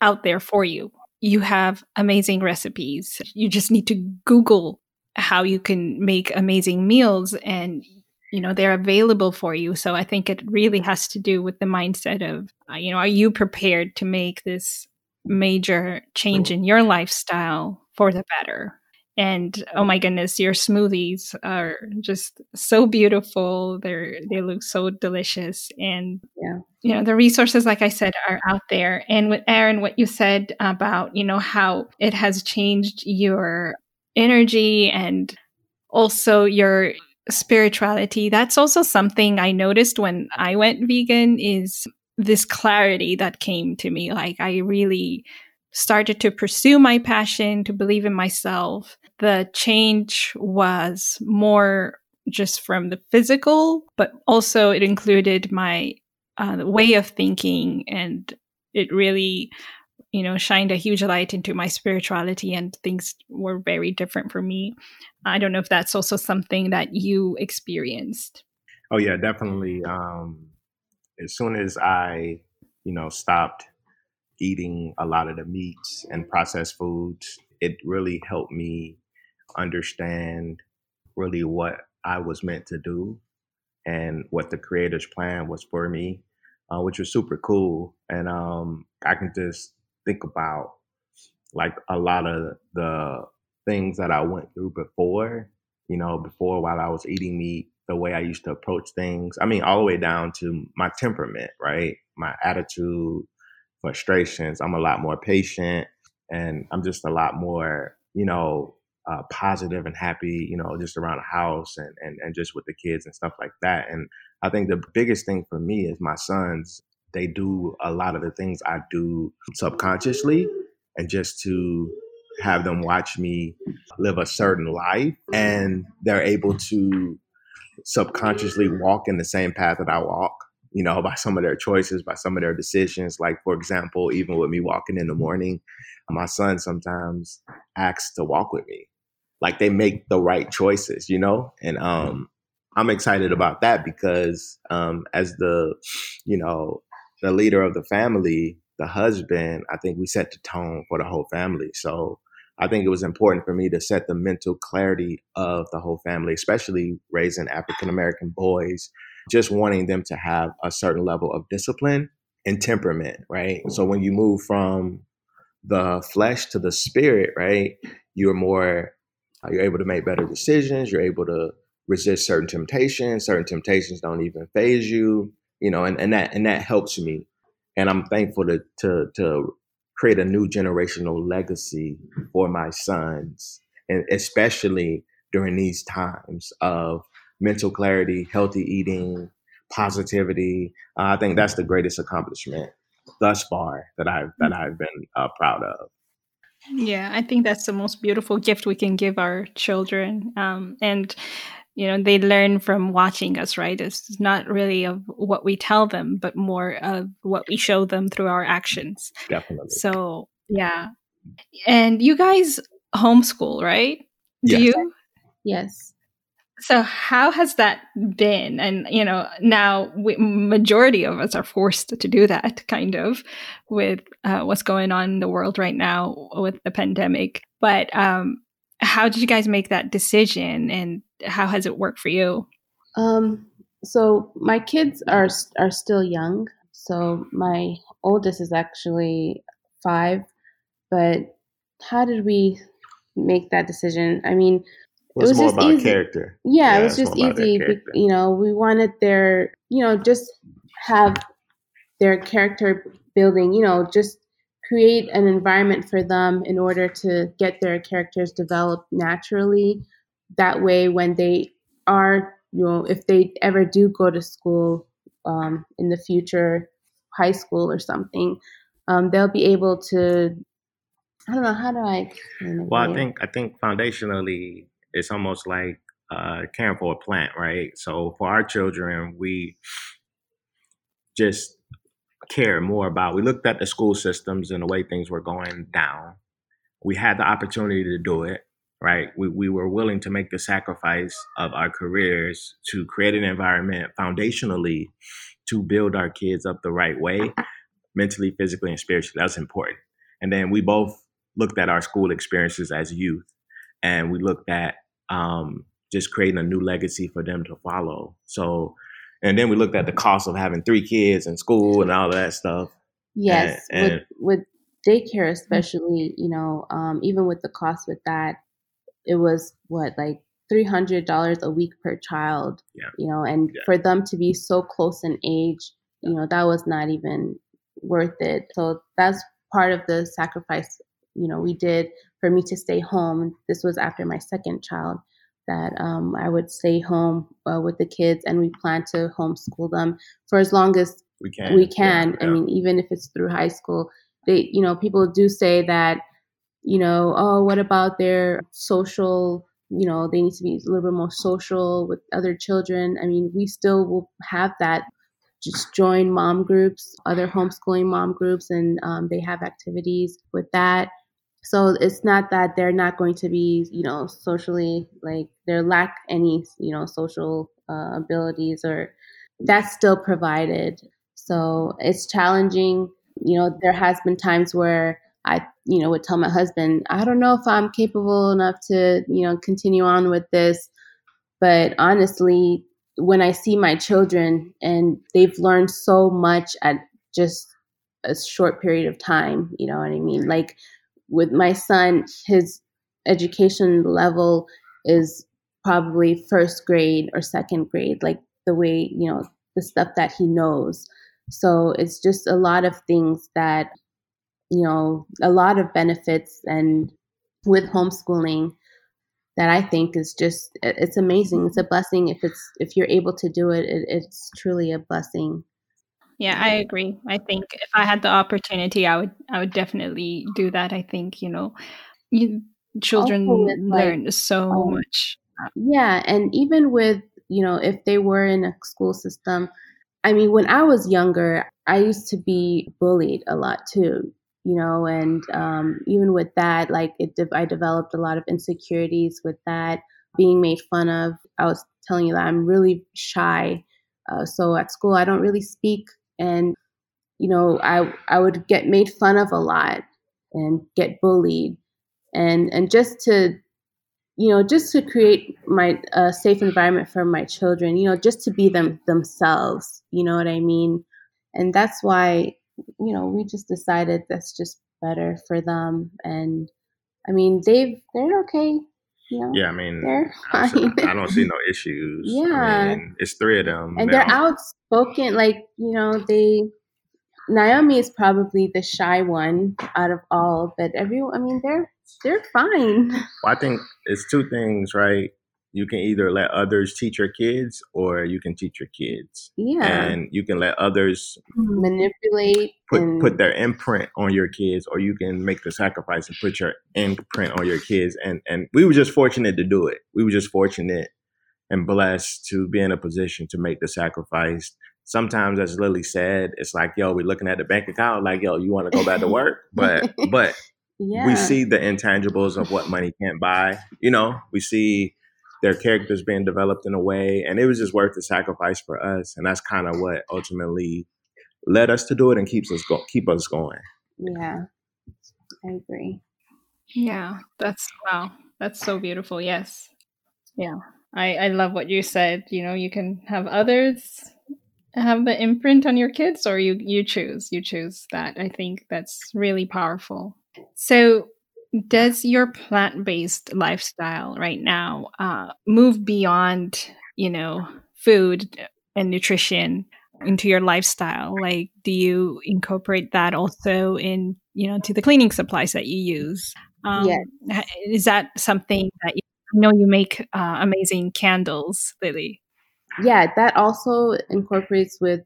out there for you. You have amazing recipes. You just need to Google how you can make amazing meals and you know they're available for you so i think it really has to do with the mindset of uh, you know are you prepared to make this major change in your lifestyle for the better and oh my goodness your smoothies are just so beautiful. They're they look so delicious. And yeah. you know the resources like i said are out there. And with aaron what you said about you know how it has changed your energy and also your spirituality that's also something i noticed when i went vegan is this clarity that came to me. Like i really started to pursue my passion to believe in myself the change was more just from the physical, but also it included my uh, way of thinking, and it really, you know, shined a huge light into my spirituality, and things were very different for me. I don't know if that's also something that you experienced. Oh yeah, definitely. Um, as soon as I, you know, stopped eating a lot of the meats and processed foods, it really helped me understand really what I was meant to do and what the creator's plan was for me, uh, which was super cool. And um, I can just think about like a lot of the things that I went through before, you know, before while I was eating meat, the way I used to approach things. I mean, all the way down to my temperament, right? My attitude, frustrations. I'm a lot more patient and I'm just a lot more, you know, uh, positive and happy, you know, just around the house and, and, and just with the kids and stuff like that. And I think the biggest thing for me is my sons, they do a lot of the things I do subconsciously. And just to have them watch me live a certain life and they're able to subconsciously walk in the same path that I walk you know, by some of their choices, by some of their decisions. Like, for example, even with me walking in the morning, my son sometimes asks to walk with me like they make the right choices, you know? And um I'm excited about that because um as the, you know, the leader of the family, the husband, I think we set the tone for the whole family. So I think it was important for me to set the mental clarity of the whole family, especially raising African American boys, just wanting them to have a certain level of discipline and temperament, right? So when you move from the flesh to the spirit, right, you're more Uh, you're able to make better decisions. You're able to resist certain temptations. Certain temptations don't even faze you. You know, and, and that and that helps me. And I'm thankful to to to create a new generational legacy for my sons, and especially during these times of mental clarity, healthy eating, positivity. Uh, I think that's the greatest accomplishment thus far that I've that I've been uh, proud of. Yeah, I think that's the most beautiful gift we can give our children, um, and you know they learn from watching us. Right? It's not really of what we tell them, but more of what we show them through our actions. Definitely. So yeah, and you guys homeschool, right? Do Yes. you? Yes. So how has that been? And you know, now we, majority of us are forced to do that, kind of, with uh, what's going on in the world right now with the pandemic. But um, how did you guys make that decision, and how has it worked for you? Um, so my kids are are still young. So my oldest is actually five. But how did we make that decision? I mean, Well, it's was more just about easy. character. yeah, Yeah, it was just more about their easy. You know, we wanted their, you know, just have their character building. You know, just create an environment for them in order to get their characters developed naturally. That way, when they are, you know, if they ever do go to school um, in the future, high school or something, um, they'll be able to. I don't know how do I. Well, I think I think foundationally, it's almost like uh, caring for a plant, right? So for our children, we just care more about. We looked at the school systems and the way things were going down. We had the opportunity to do it, right? We we were willing to make the sacrifice of our careers to create an environment foundationally to build our kids up the right way, mentally, physically, and spiritually. That's important. And then we both looked at our school experiences as youth and we looked at um, just creating a new legacy for them to follow. So, and then we looked at the cost of having three kids in school and all of that stuff. Yes, and- with with daycare especially, you know, um, even with the cost with that, it was what like three hundred dollars a week per child. Yeah. You know, and Yeah. for them to be so close in age, you know, that was not even worth it. So that's part of the sacrifice, you know, we did for me to stay home. This was after my second child that um, I would stay home uh, with the kids, and we plan to homeschool them for as long as We can. we Yeah, can. I mean, even if it's through high school, they, you know, people do say that, you know, oh, what about their social, you know, they need to be a little bit more social with other children. I mean, we still will have that. Just join mom groups, other homeschooling mom groups, and um, they have activities with that. So it's not that they're not going to be, you know, socially like they lack any, you know, social uh, abilities or that's still provided. So it's challenging. You know, there has been times where I, you know, would tell my husband, I don't know if I'm capable enough to, you know, continue on with this. But honestly, when I see my children and they've learned so much at just a short period of time, you know what I mean? Like with my son, his education level is probably first grade or second grade, like the way, you know, the stuff that he knows. So it's just a lot of things that, you know, a lot of benefits and with homeschooling that I think is just it's amazing. It's a blessing if it's if you're able to do it. it it's truly a blessing. Yeah, I agree. I think if I had the opportunity, I would I would definitely do that. I think you know, you, children with, like, learn so um, much. Yeah, and even with, you know, if they were in a school system, I mean, when I was younger, I used to be bullied a lot too, you know, and um, even with that, like, it, I developed a lot of insecurities with that, being made fun of. I was telling you that I'm really shy. Uh, so at school, I don't really speak. And, you know, I, I would get made fun of a lot and get bullied. And, and just to you know, just to create my safe environment for my children, you know, just to be them themselves, you know what I mean? And that's why, you know, we just decided that's just better for them. And I mean, they've they're okay. You know, Yeah, I mean, I don't, see, I don't see no issues. Yeah. I mean, it's three of them. and now. they're outspoken. Like you know, they Naomi is probably the shy one out of all, but everyone. I mean, they're they're fine. Well, I think it's two things, right? You can either let others teach your kids, or you can teach your kids, Yeah, and you can let others manipulate put and put their imprint on your kids, or you can make the sacrifice and put your imprint on your kids. And and we were just fortunate to do it. We were just fortunate and blessed to be in a position to make the sacrifice. Sometimes, as Lily said, it's like, yo, we're looking at the bank account, like, yo, you want to go back to work, but but yeah. we see the intangibles of what money can't buy. You know, we see their characters being developed in a way, and it was just worth the sacrifice for us, and that's kind of what ultimately led us to do it and keeps us go- keep us going. Yeah, I agree. Yeah, that's wow. That's so beautiful. Yes. Yeah. I I love what you said. You know, you can have others have the imprint on your kids or you you choose. You choose that. I think that's really powerful. So, does your plant-based lifestyle right now uh move beyond, you know, food and nutrition into your lifestyle? Like do you incorporate that also in, you know, to the cleaning supplies that you use? Um, Yes. Is that something that you I know you make uh, amazing candles, Lily? Yeah, that also incorporates with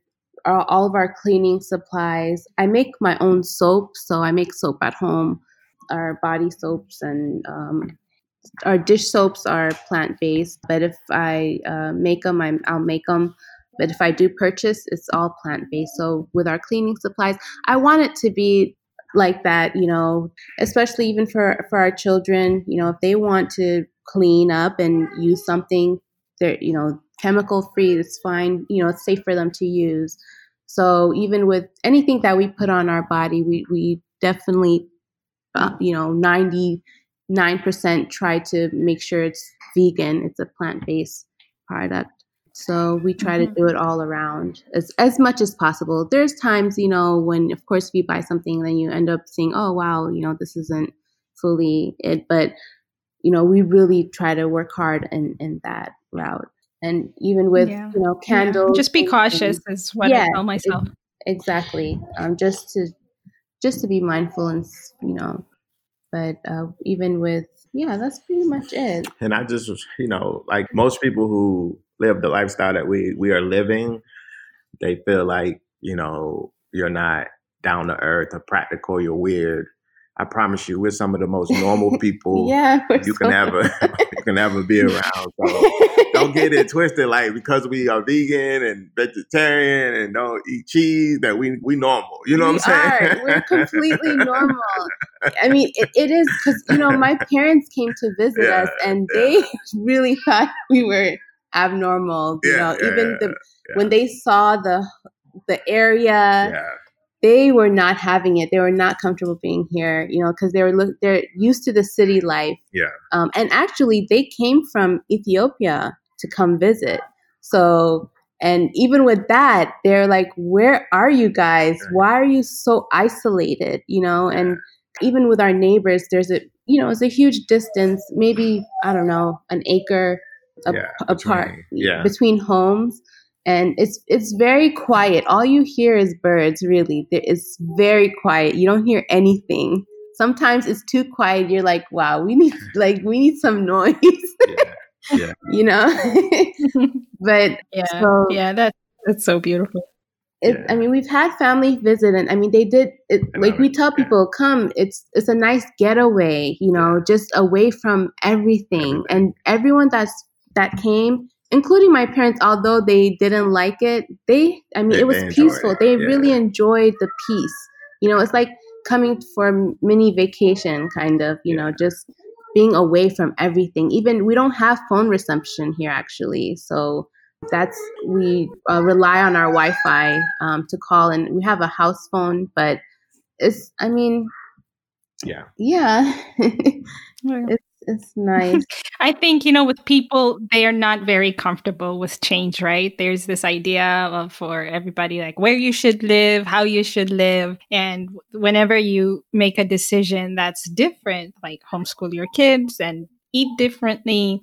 all of our cleaning supplies. I make my own soap, so I make soap at home. Our body soaps and um, our dish soaps are plant based, but if I uh, make them, I'm, I'll make them. But if I do purchase, it's all plant based. So with our cleaning supplies, I want it to be like that, you know, especially even for for our children. You know, if they want to clean up and use something, they're you know chemical free. It's fine. You know, it's safe for them to use. So even with anything that we put on our body, we we definitely, uh, you know, ninety nine percent try to make sure it's vegan. It's a plant based product. So we try Mhm. to do it all around as as much as possible. There's times, you know, when of course if you buy something, then you end up seeing, "Oh wow, you know, this isn't fully it." But you know, we really try to work hard in in that route. And even with Yeah. you know Yeah. candles, Just be and- cautious, is what Yeah, I tell myself. exactly um, just to just to be mindful and you know but uh, even with yeah that's pretty much it And I just, you know, like most people who live the lifestyle that we we are living, they feel like you know you're not down to earth or practical. You're weird. I promise you, we're some of the most normal people yeah you can ever you can ever be around. So don't get it twisted. Like because we are vegan and vegetarian and don't eat cheese, that we we normal. You know we what I'm saying? are. we're completely normal i mean it, it is because you know my parents came to visit Yeah, us and yeah. they really thought we were abnormal you Yeah, know even the when they saw the the area yeah, they were not having it. They were not comfortable being here, you know, because they were look, they're used to the city life. Yeah. Um, and actually, they came from Ethiopia to come visit. So, and even with that, they're like, "Where are you guys? Why are you so isolated?" You know, and even with our neighbors, there's a you know, it's a huge distance. Maybe I don't know, an acre a- Yeah, apart between- yeah. between homes and it's it's very quiet all you hear is birds really There- it's very quiet you don't hear anything sometimes it's too quiet you're like wow we need like we need some noise yeah. you know but yeah, So- yeah, that's that's so beautiful. it, Yeah. I mean, we've had family visit, and I mean, they did. It, like we mean, tell yeah. people, come. It's it's a nice getaway, you know, just away from everything. Everything. And everyone that's that came, including my parents, although they didn't like it, they. I mean, They- it was they peaceful. it, They yeah. really enjoyed the peace. You know, it's like coming for a mini vacation, kind of. You know, just being away from everything. Even we don't have phone reception here, actually, so that's we uh, rely on our wi-fi um, to call and we have a house phone but it's i mean Yeah. yeah it's it's nice I think, you know, with people, they are not very comfortable with change, right? There's this idea of for everybody, like where you should live, how you should live. And whenever you make a decision that's different, like homeschool your kids and eat differently,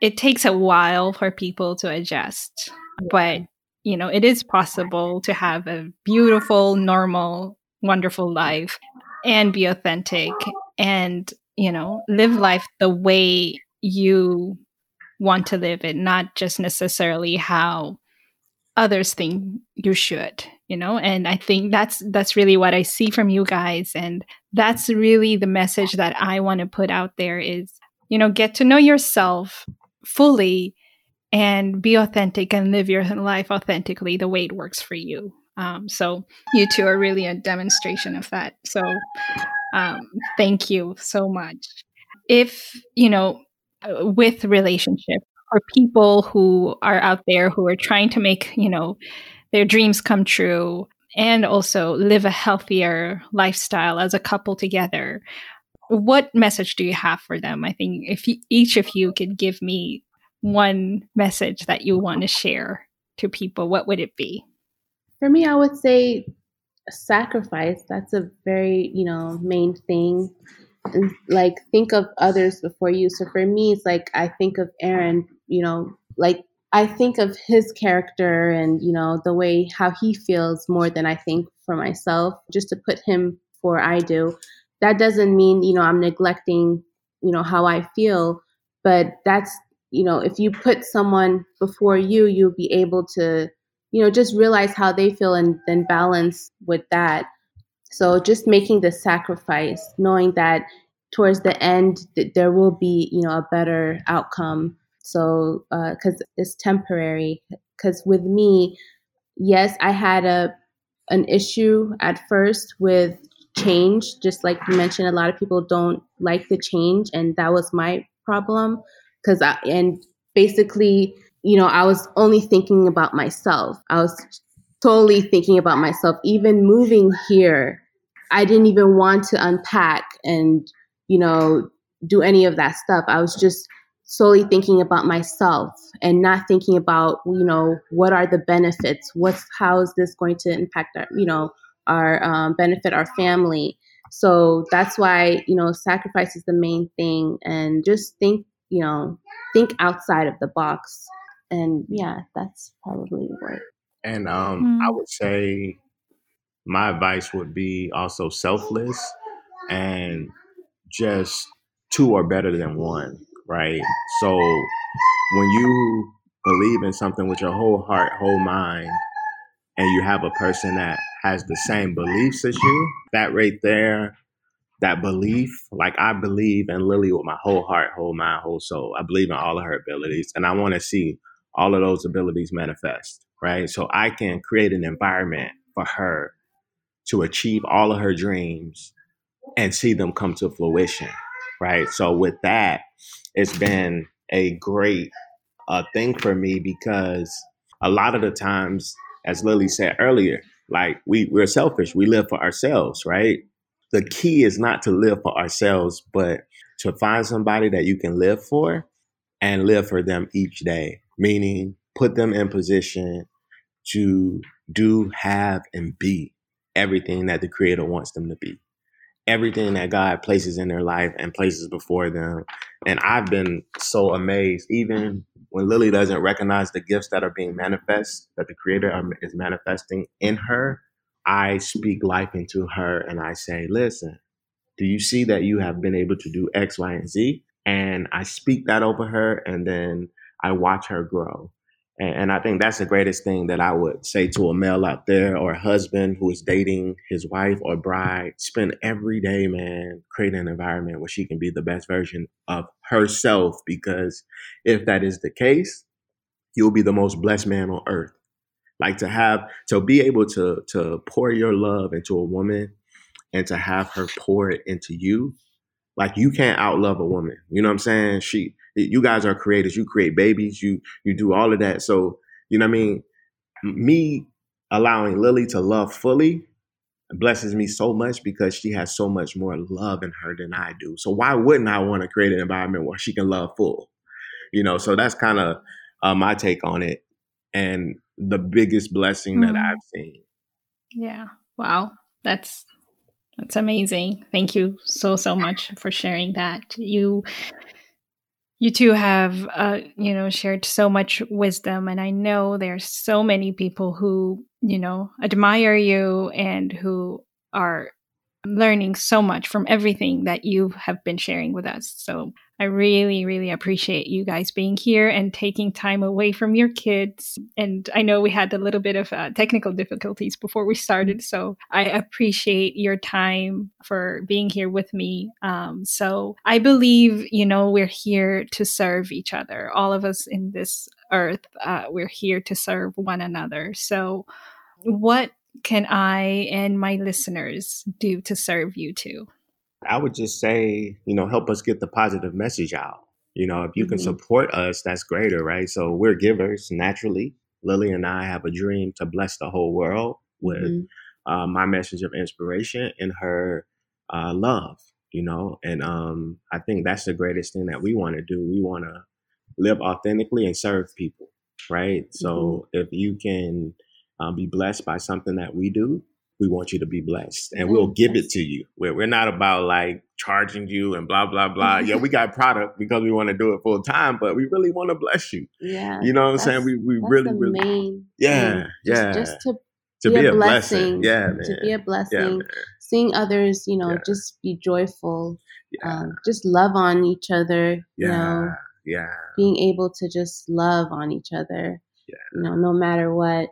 it takes a while for people to adjust. But, you know, it is possible to have a beautiful, normal, wonderful life and be authentic and, you know, live life the way you want to live it, not just necessarily how others think you should you know? And i think that's that's really what i see from you guys and that's really the message that i want to put out there is you know get to know yourself fully and be authentic and live your life authentically the way it works for you. Um, so you two are really a demonstration of that. So um, thank you so much if you know with relationship or people who are out there who are trying to make, you know, their dreams come true and also live a healthier lifestyle as a couple together. What message do you have for them? I think if you, each of you could give me one message that you want to share to people, what would it be? For me, I would say sacrifice. That's a very, you know, main thing and like think of others before you. So for me, it's like I think of Aaron, you know, like I think of his character and, you know, the way how he feels more than I think for myself, just to put him before I do. That doesn't mean, you know, I'm neglecting, you know, how I feel, but that's, you know, if you put someone before you, you'll be able to, you know, just realize how they feel and then balance with that. So just making the sacrifice, knowing that towards the end th- there will be, you know, a better outcome. So because uh, it's temporary. Because with me, yes, I had a an issue at first with change. Just like you mentioned, a lot of people don't like the change, and that was my problem. Because I and basically, you know, I was only thinking about myself. I was totally thinking about myself. Even moving here, I didn't even want to unpack and, you know, do any of that stuff. I was just solely thinking about myself and not thinking about, you know, what are the benefits? What's how is this going to impact our, you know, our um, benefit our family? So that's why, you know, sacrifice is the main thing and just think, you know, think outside of the box. And yeah, that's probably what and um, mm. I would say my advice would be also selfless and just two are better than one, right? So when you believe in something with your whole heart, whole mind, and you have a person that has the same beliefs as you, that right there, that belief, like I believe in Lily with my whole heart, whole mind, whole soul. I believe in all of her abilities, and I want to see all of those abilities manifest right? So I can create an environment for her to achieve all of her dreams and see them come to fruition, right? So with that, it's been a great uh, thing for me because a lot of the times, as Lily said earlier, like we we're selfish. We live for ourselves, right? The key is not to live for ourselves, but to find somebody that you can live for and live for them each day. Meaning, put them in position to do, have, and be everything that the Creator wants them to be. Everything that God places in their life and places before them. And I've been so amazed, even when Lily doesn't recognize the gifts that are being manifest, that the Creator um, is manifesting in her. I speak life into her and I say, listen, do you see that you have been able to do X, Y, and Z? And I speak that over her and then I watch her grow. And, and I think that's the greatest thing that I would say to a male out there or a husband who is dating his wife or bride. Spend every day, man, creating an environment where she can be the best version of herself. Because if that is the case, you'll be the most blessed man on earth. Like to have to be able to to pour your love into a woman and to have her pour it into you. Like you can't outlove a woman. You know what I'm saying? She you guys are creators. You create babies. You you do all of that. So you know what I mean. Me allowing Lily to love fully blesses me so much because she has so much more love in her than I do. So why wouldn't I want to create an environment where she can love full? You know. So that's kind of uh, my take on it, and the biggest blessing mm. that I've seen. Yeah. Wow. That's that's amazing. Thank you so so much for sharing that. You You two have, uh, you know, shared so much wisdom, and I know there's so many people who, you know, admire you and who are learning so much from everything that you have been sharing with us. So I really, really appreciate you guys being here and taking time away from your kids. And I know we had a little bit of uh, technical difficulties before we started. So I appreciate your time for being here with me. Um, so I believe, you know, we're here to serve each other. All of us in this earth, uh, we're here to serve one another. So, what can I and my listeners do to serve you too? I would just say, you know, help us get the positive message out. You know, if you can Mhm. support us, that's greater, right? So we're givers naturally. Lily and I have a dream to bless the whole world with Mhm. uh, my message of inspiration and her uh, love, you know. And um, I think that's the greatest thing that we want to do. We want to live authentically and serve people, right? So if you can um, be blessed by something that we do, we want you to be blessed and we'll give it to you. We're, we're not about like charging you and blah, blah, blah. yeah, we got product because we want to do it full time, but we really want to bless you. Yeah. You know what I'm saying? We, we really, really, main yeah, thing. yeah. Just, just to, to be, a blessing. Yeah, man. To be a blessing. man. Seeing others, you know, Yeah. just be joyful. Yeah, Um, just love on each other. You yeah, know, yeah. being able to just love on each other. Yeah. You know, no matter what.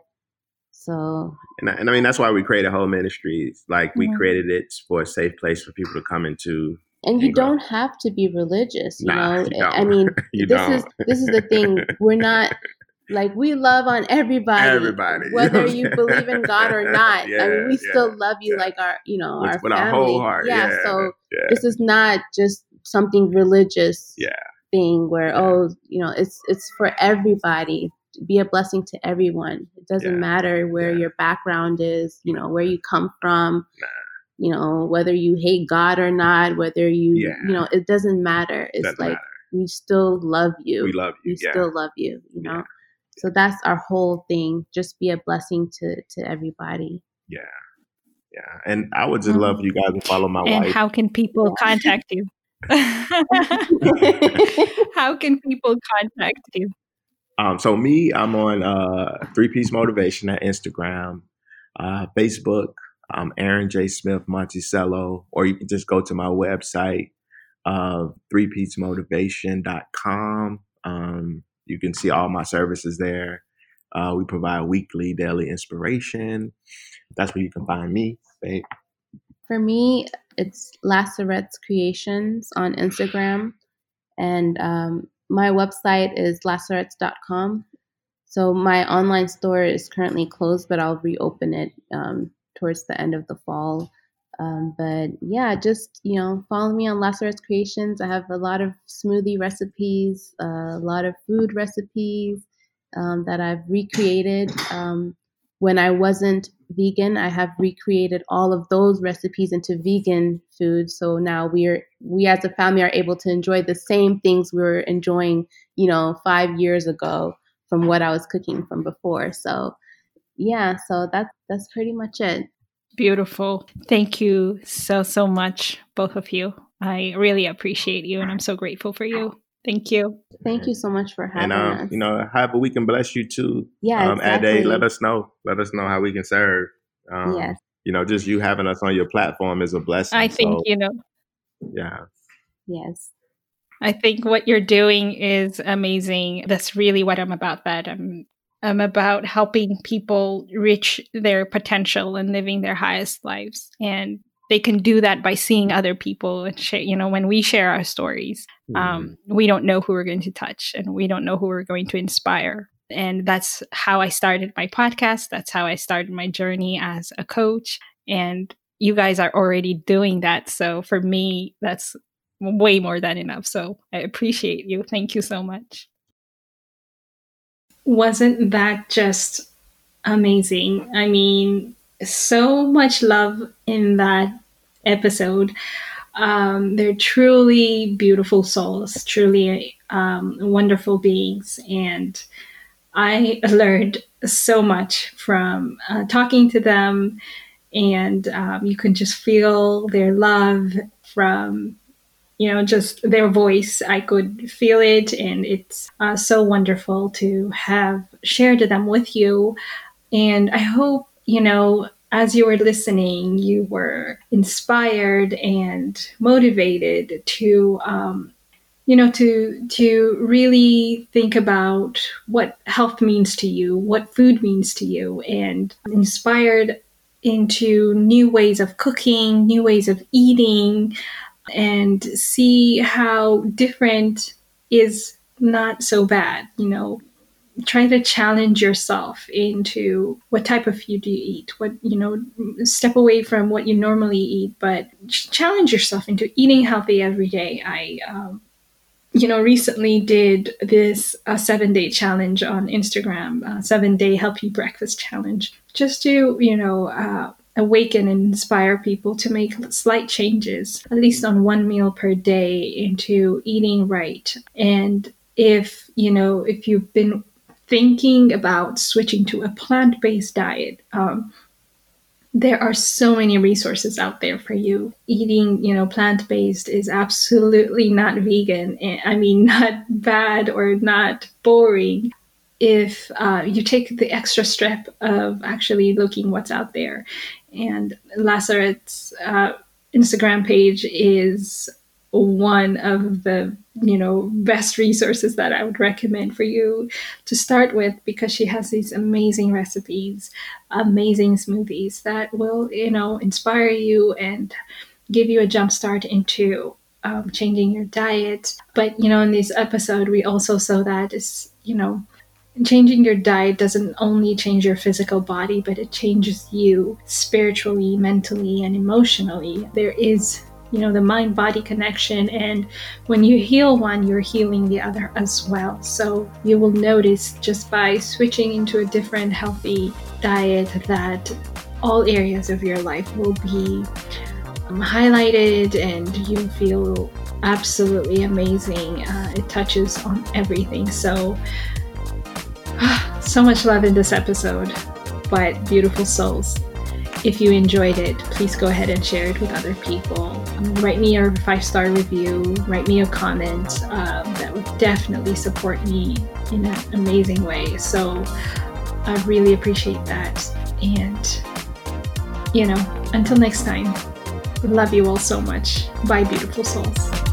So And I, and I mean, that's why we created Whole Ministries. Like, we Mhm. created it for a safe place for people to come into. and you don't have to be religious. You Nah, know, you I mean, this don't. is this is the thing. We're not like we love on everybody, Everybody, whether you believe in God or not. I mean, Yeah, we still love you yeah. like our, you know, with, our with family. our whole heart. Yeah. Yeah. So yeah. this is not just something religious. Yeah. Thing where Yeah. oh you know it's it's for everybody be a blessing to everyone it doesn't Yeah. matter where Yeah. your background is you know where you come from Nah. you know whether you hate god or not whether you Yeah. you know it doesn't matter it's Doesn't like matter. we still love you we love you. we Yeah. still love you you know Yeah. so that's our whole thing just be a blessing to to everybody yeah. Yeah. And I would just um, love you guys to follow my and wife. how can people contact you? how can people contact you? Um, so me, I'm on uh, Three Piece Motivation at Instagram, uh, Facebook, um, Aaron J. Smith Monticello, or you can just go to my website, uh, threepiecemotivation.com. Um, you can see all my services there. Uh, we provide weekly, daily inspiration. That's where you can find me. babe. For me, it's Lazarette's Creations on Instagram. And um, my website is lazarettes.com. So my online store is currently closed, but I'll reopen it um, towards the end of the fall. Um, but yeah, just you know, follow me on Lazarette's Creations. I have a lot of smoothie recipes, uh, a lot of food recipes um, that I've recreated. Um, when I wasn't vegan, I have recreated all of those recipes into vegan food. So now we're we as a family are able to enjoy the same things we were enjoying, you know, five years ago from what I was cooking from before. So yeah, so that's that's pretty much it. Beautiful. Thank you so, so much, both of you. I really appreciate you and I'm so grateful for you. Thank you. Thank you so much for having me. And um, us. you know, however we can bless you too. yeah, um, exactly. Ade, let us know. Let us know how we can serve. Um, Yes. You know, just you having us on your platform is a blessing. I think, So, you know, yeah. Yes. I think what you're doing is amazing. That's really what I'm about. That I'm I'm about helping people reach their potential and living their highest lives. And they can do that by seeing other people and share, you know, when we share our stories, um, we don't know who we're going to touch and we don't know who we're going to inspire. And that's how I started my podcast. That's how I started my journey as a coach. And you guys are already doing that. So for me, that's way more than enough. So I appreciate you. Thank you so much. Wasn't that just amazing? I mean, so much love in that episode. Um, they're truly beautiful souls, truly um, wonderful beings. And I learned so much from uh, talking to them. And um, you can just feel their love from you know, just their voice. I could feel it, and it's uh, so wonderful to have shared them with you. And I hope, you know, as you were listening, you were inspired and motivated to, um, you know, to to really think about what health means to you, what food means to you, and inspired into new ways of cooking, new ways of eating, and see how different is not so bad. You know, try to challenge yourself into what type of food do you eat what you know step away from what you normally eat but challenge yourself into eating healthy every day. I um, you know recently did this uh, seven day challenge on instagram uh, seven day healthy breakfast challenge just to you know uh, awaken and inspire people to make slight changes at least on one meal per day into eating right. And if you know if you've been thinking about switching to a plant based diet, um, there are so many resources out there for you. Eating, you know, plant based is absolutely not vegan. I mean, not bad or not boring if uh, you take the extra step of actually looking what's out there. And Lazarette's uh, Instagram page is one of the you know best resources that I would recommend for you to start with because she has these amazing recipes, amazing smoothies that will you know inspire you and give you a jump start into um, changing your diet. But you know, in this episode, we also saw that is you know changing your diet doesn't only change your physical body, but it changes you spiritually, mentally, and emotionally. There is you know the mind body connection and when you heal one you're healing the other as well. So you will notice just by switching into a different healthy diet that all areas of your life will be um, highlighted and you feel absolutely amazing. Uh, it touches on everything. So so much love in this episode. But beautiful souls if you enjoyed it, please go ahead and share it with other people. Um, write me a five star review, write me a comment. Um, that would definitely support me in an amazing way. So I really appreciate that. And, you know, until next time, love you all so much. Bye, beautiful souls.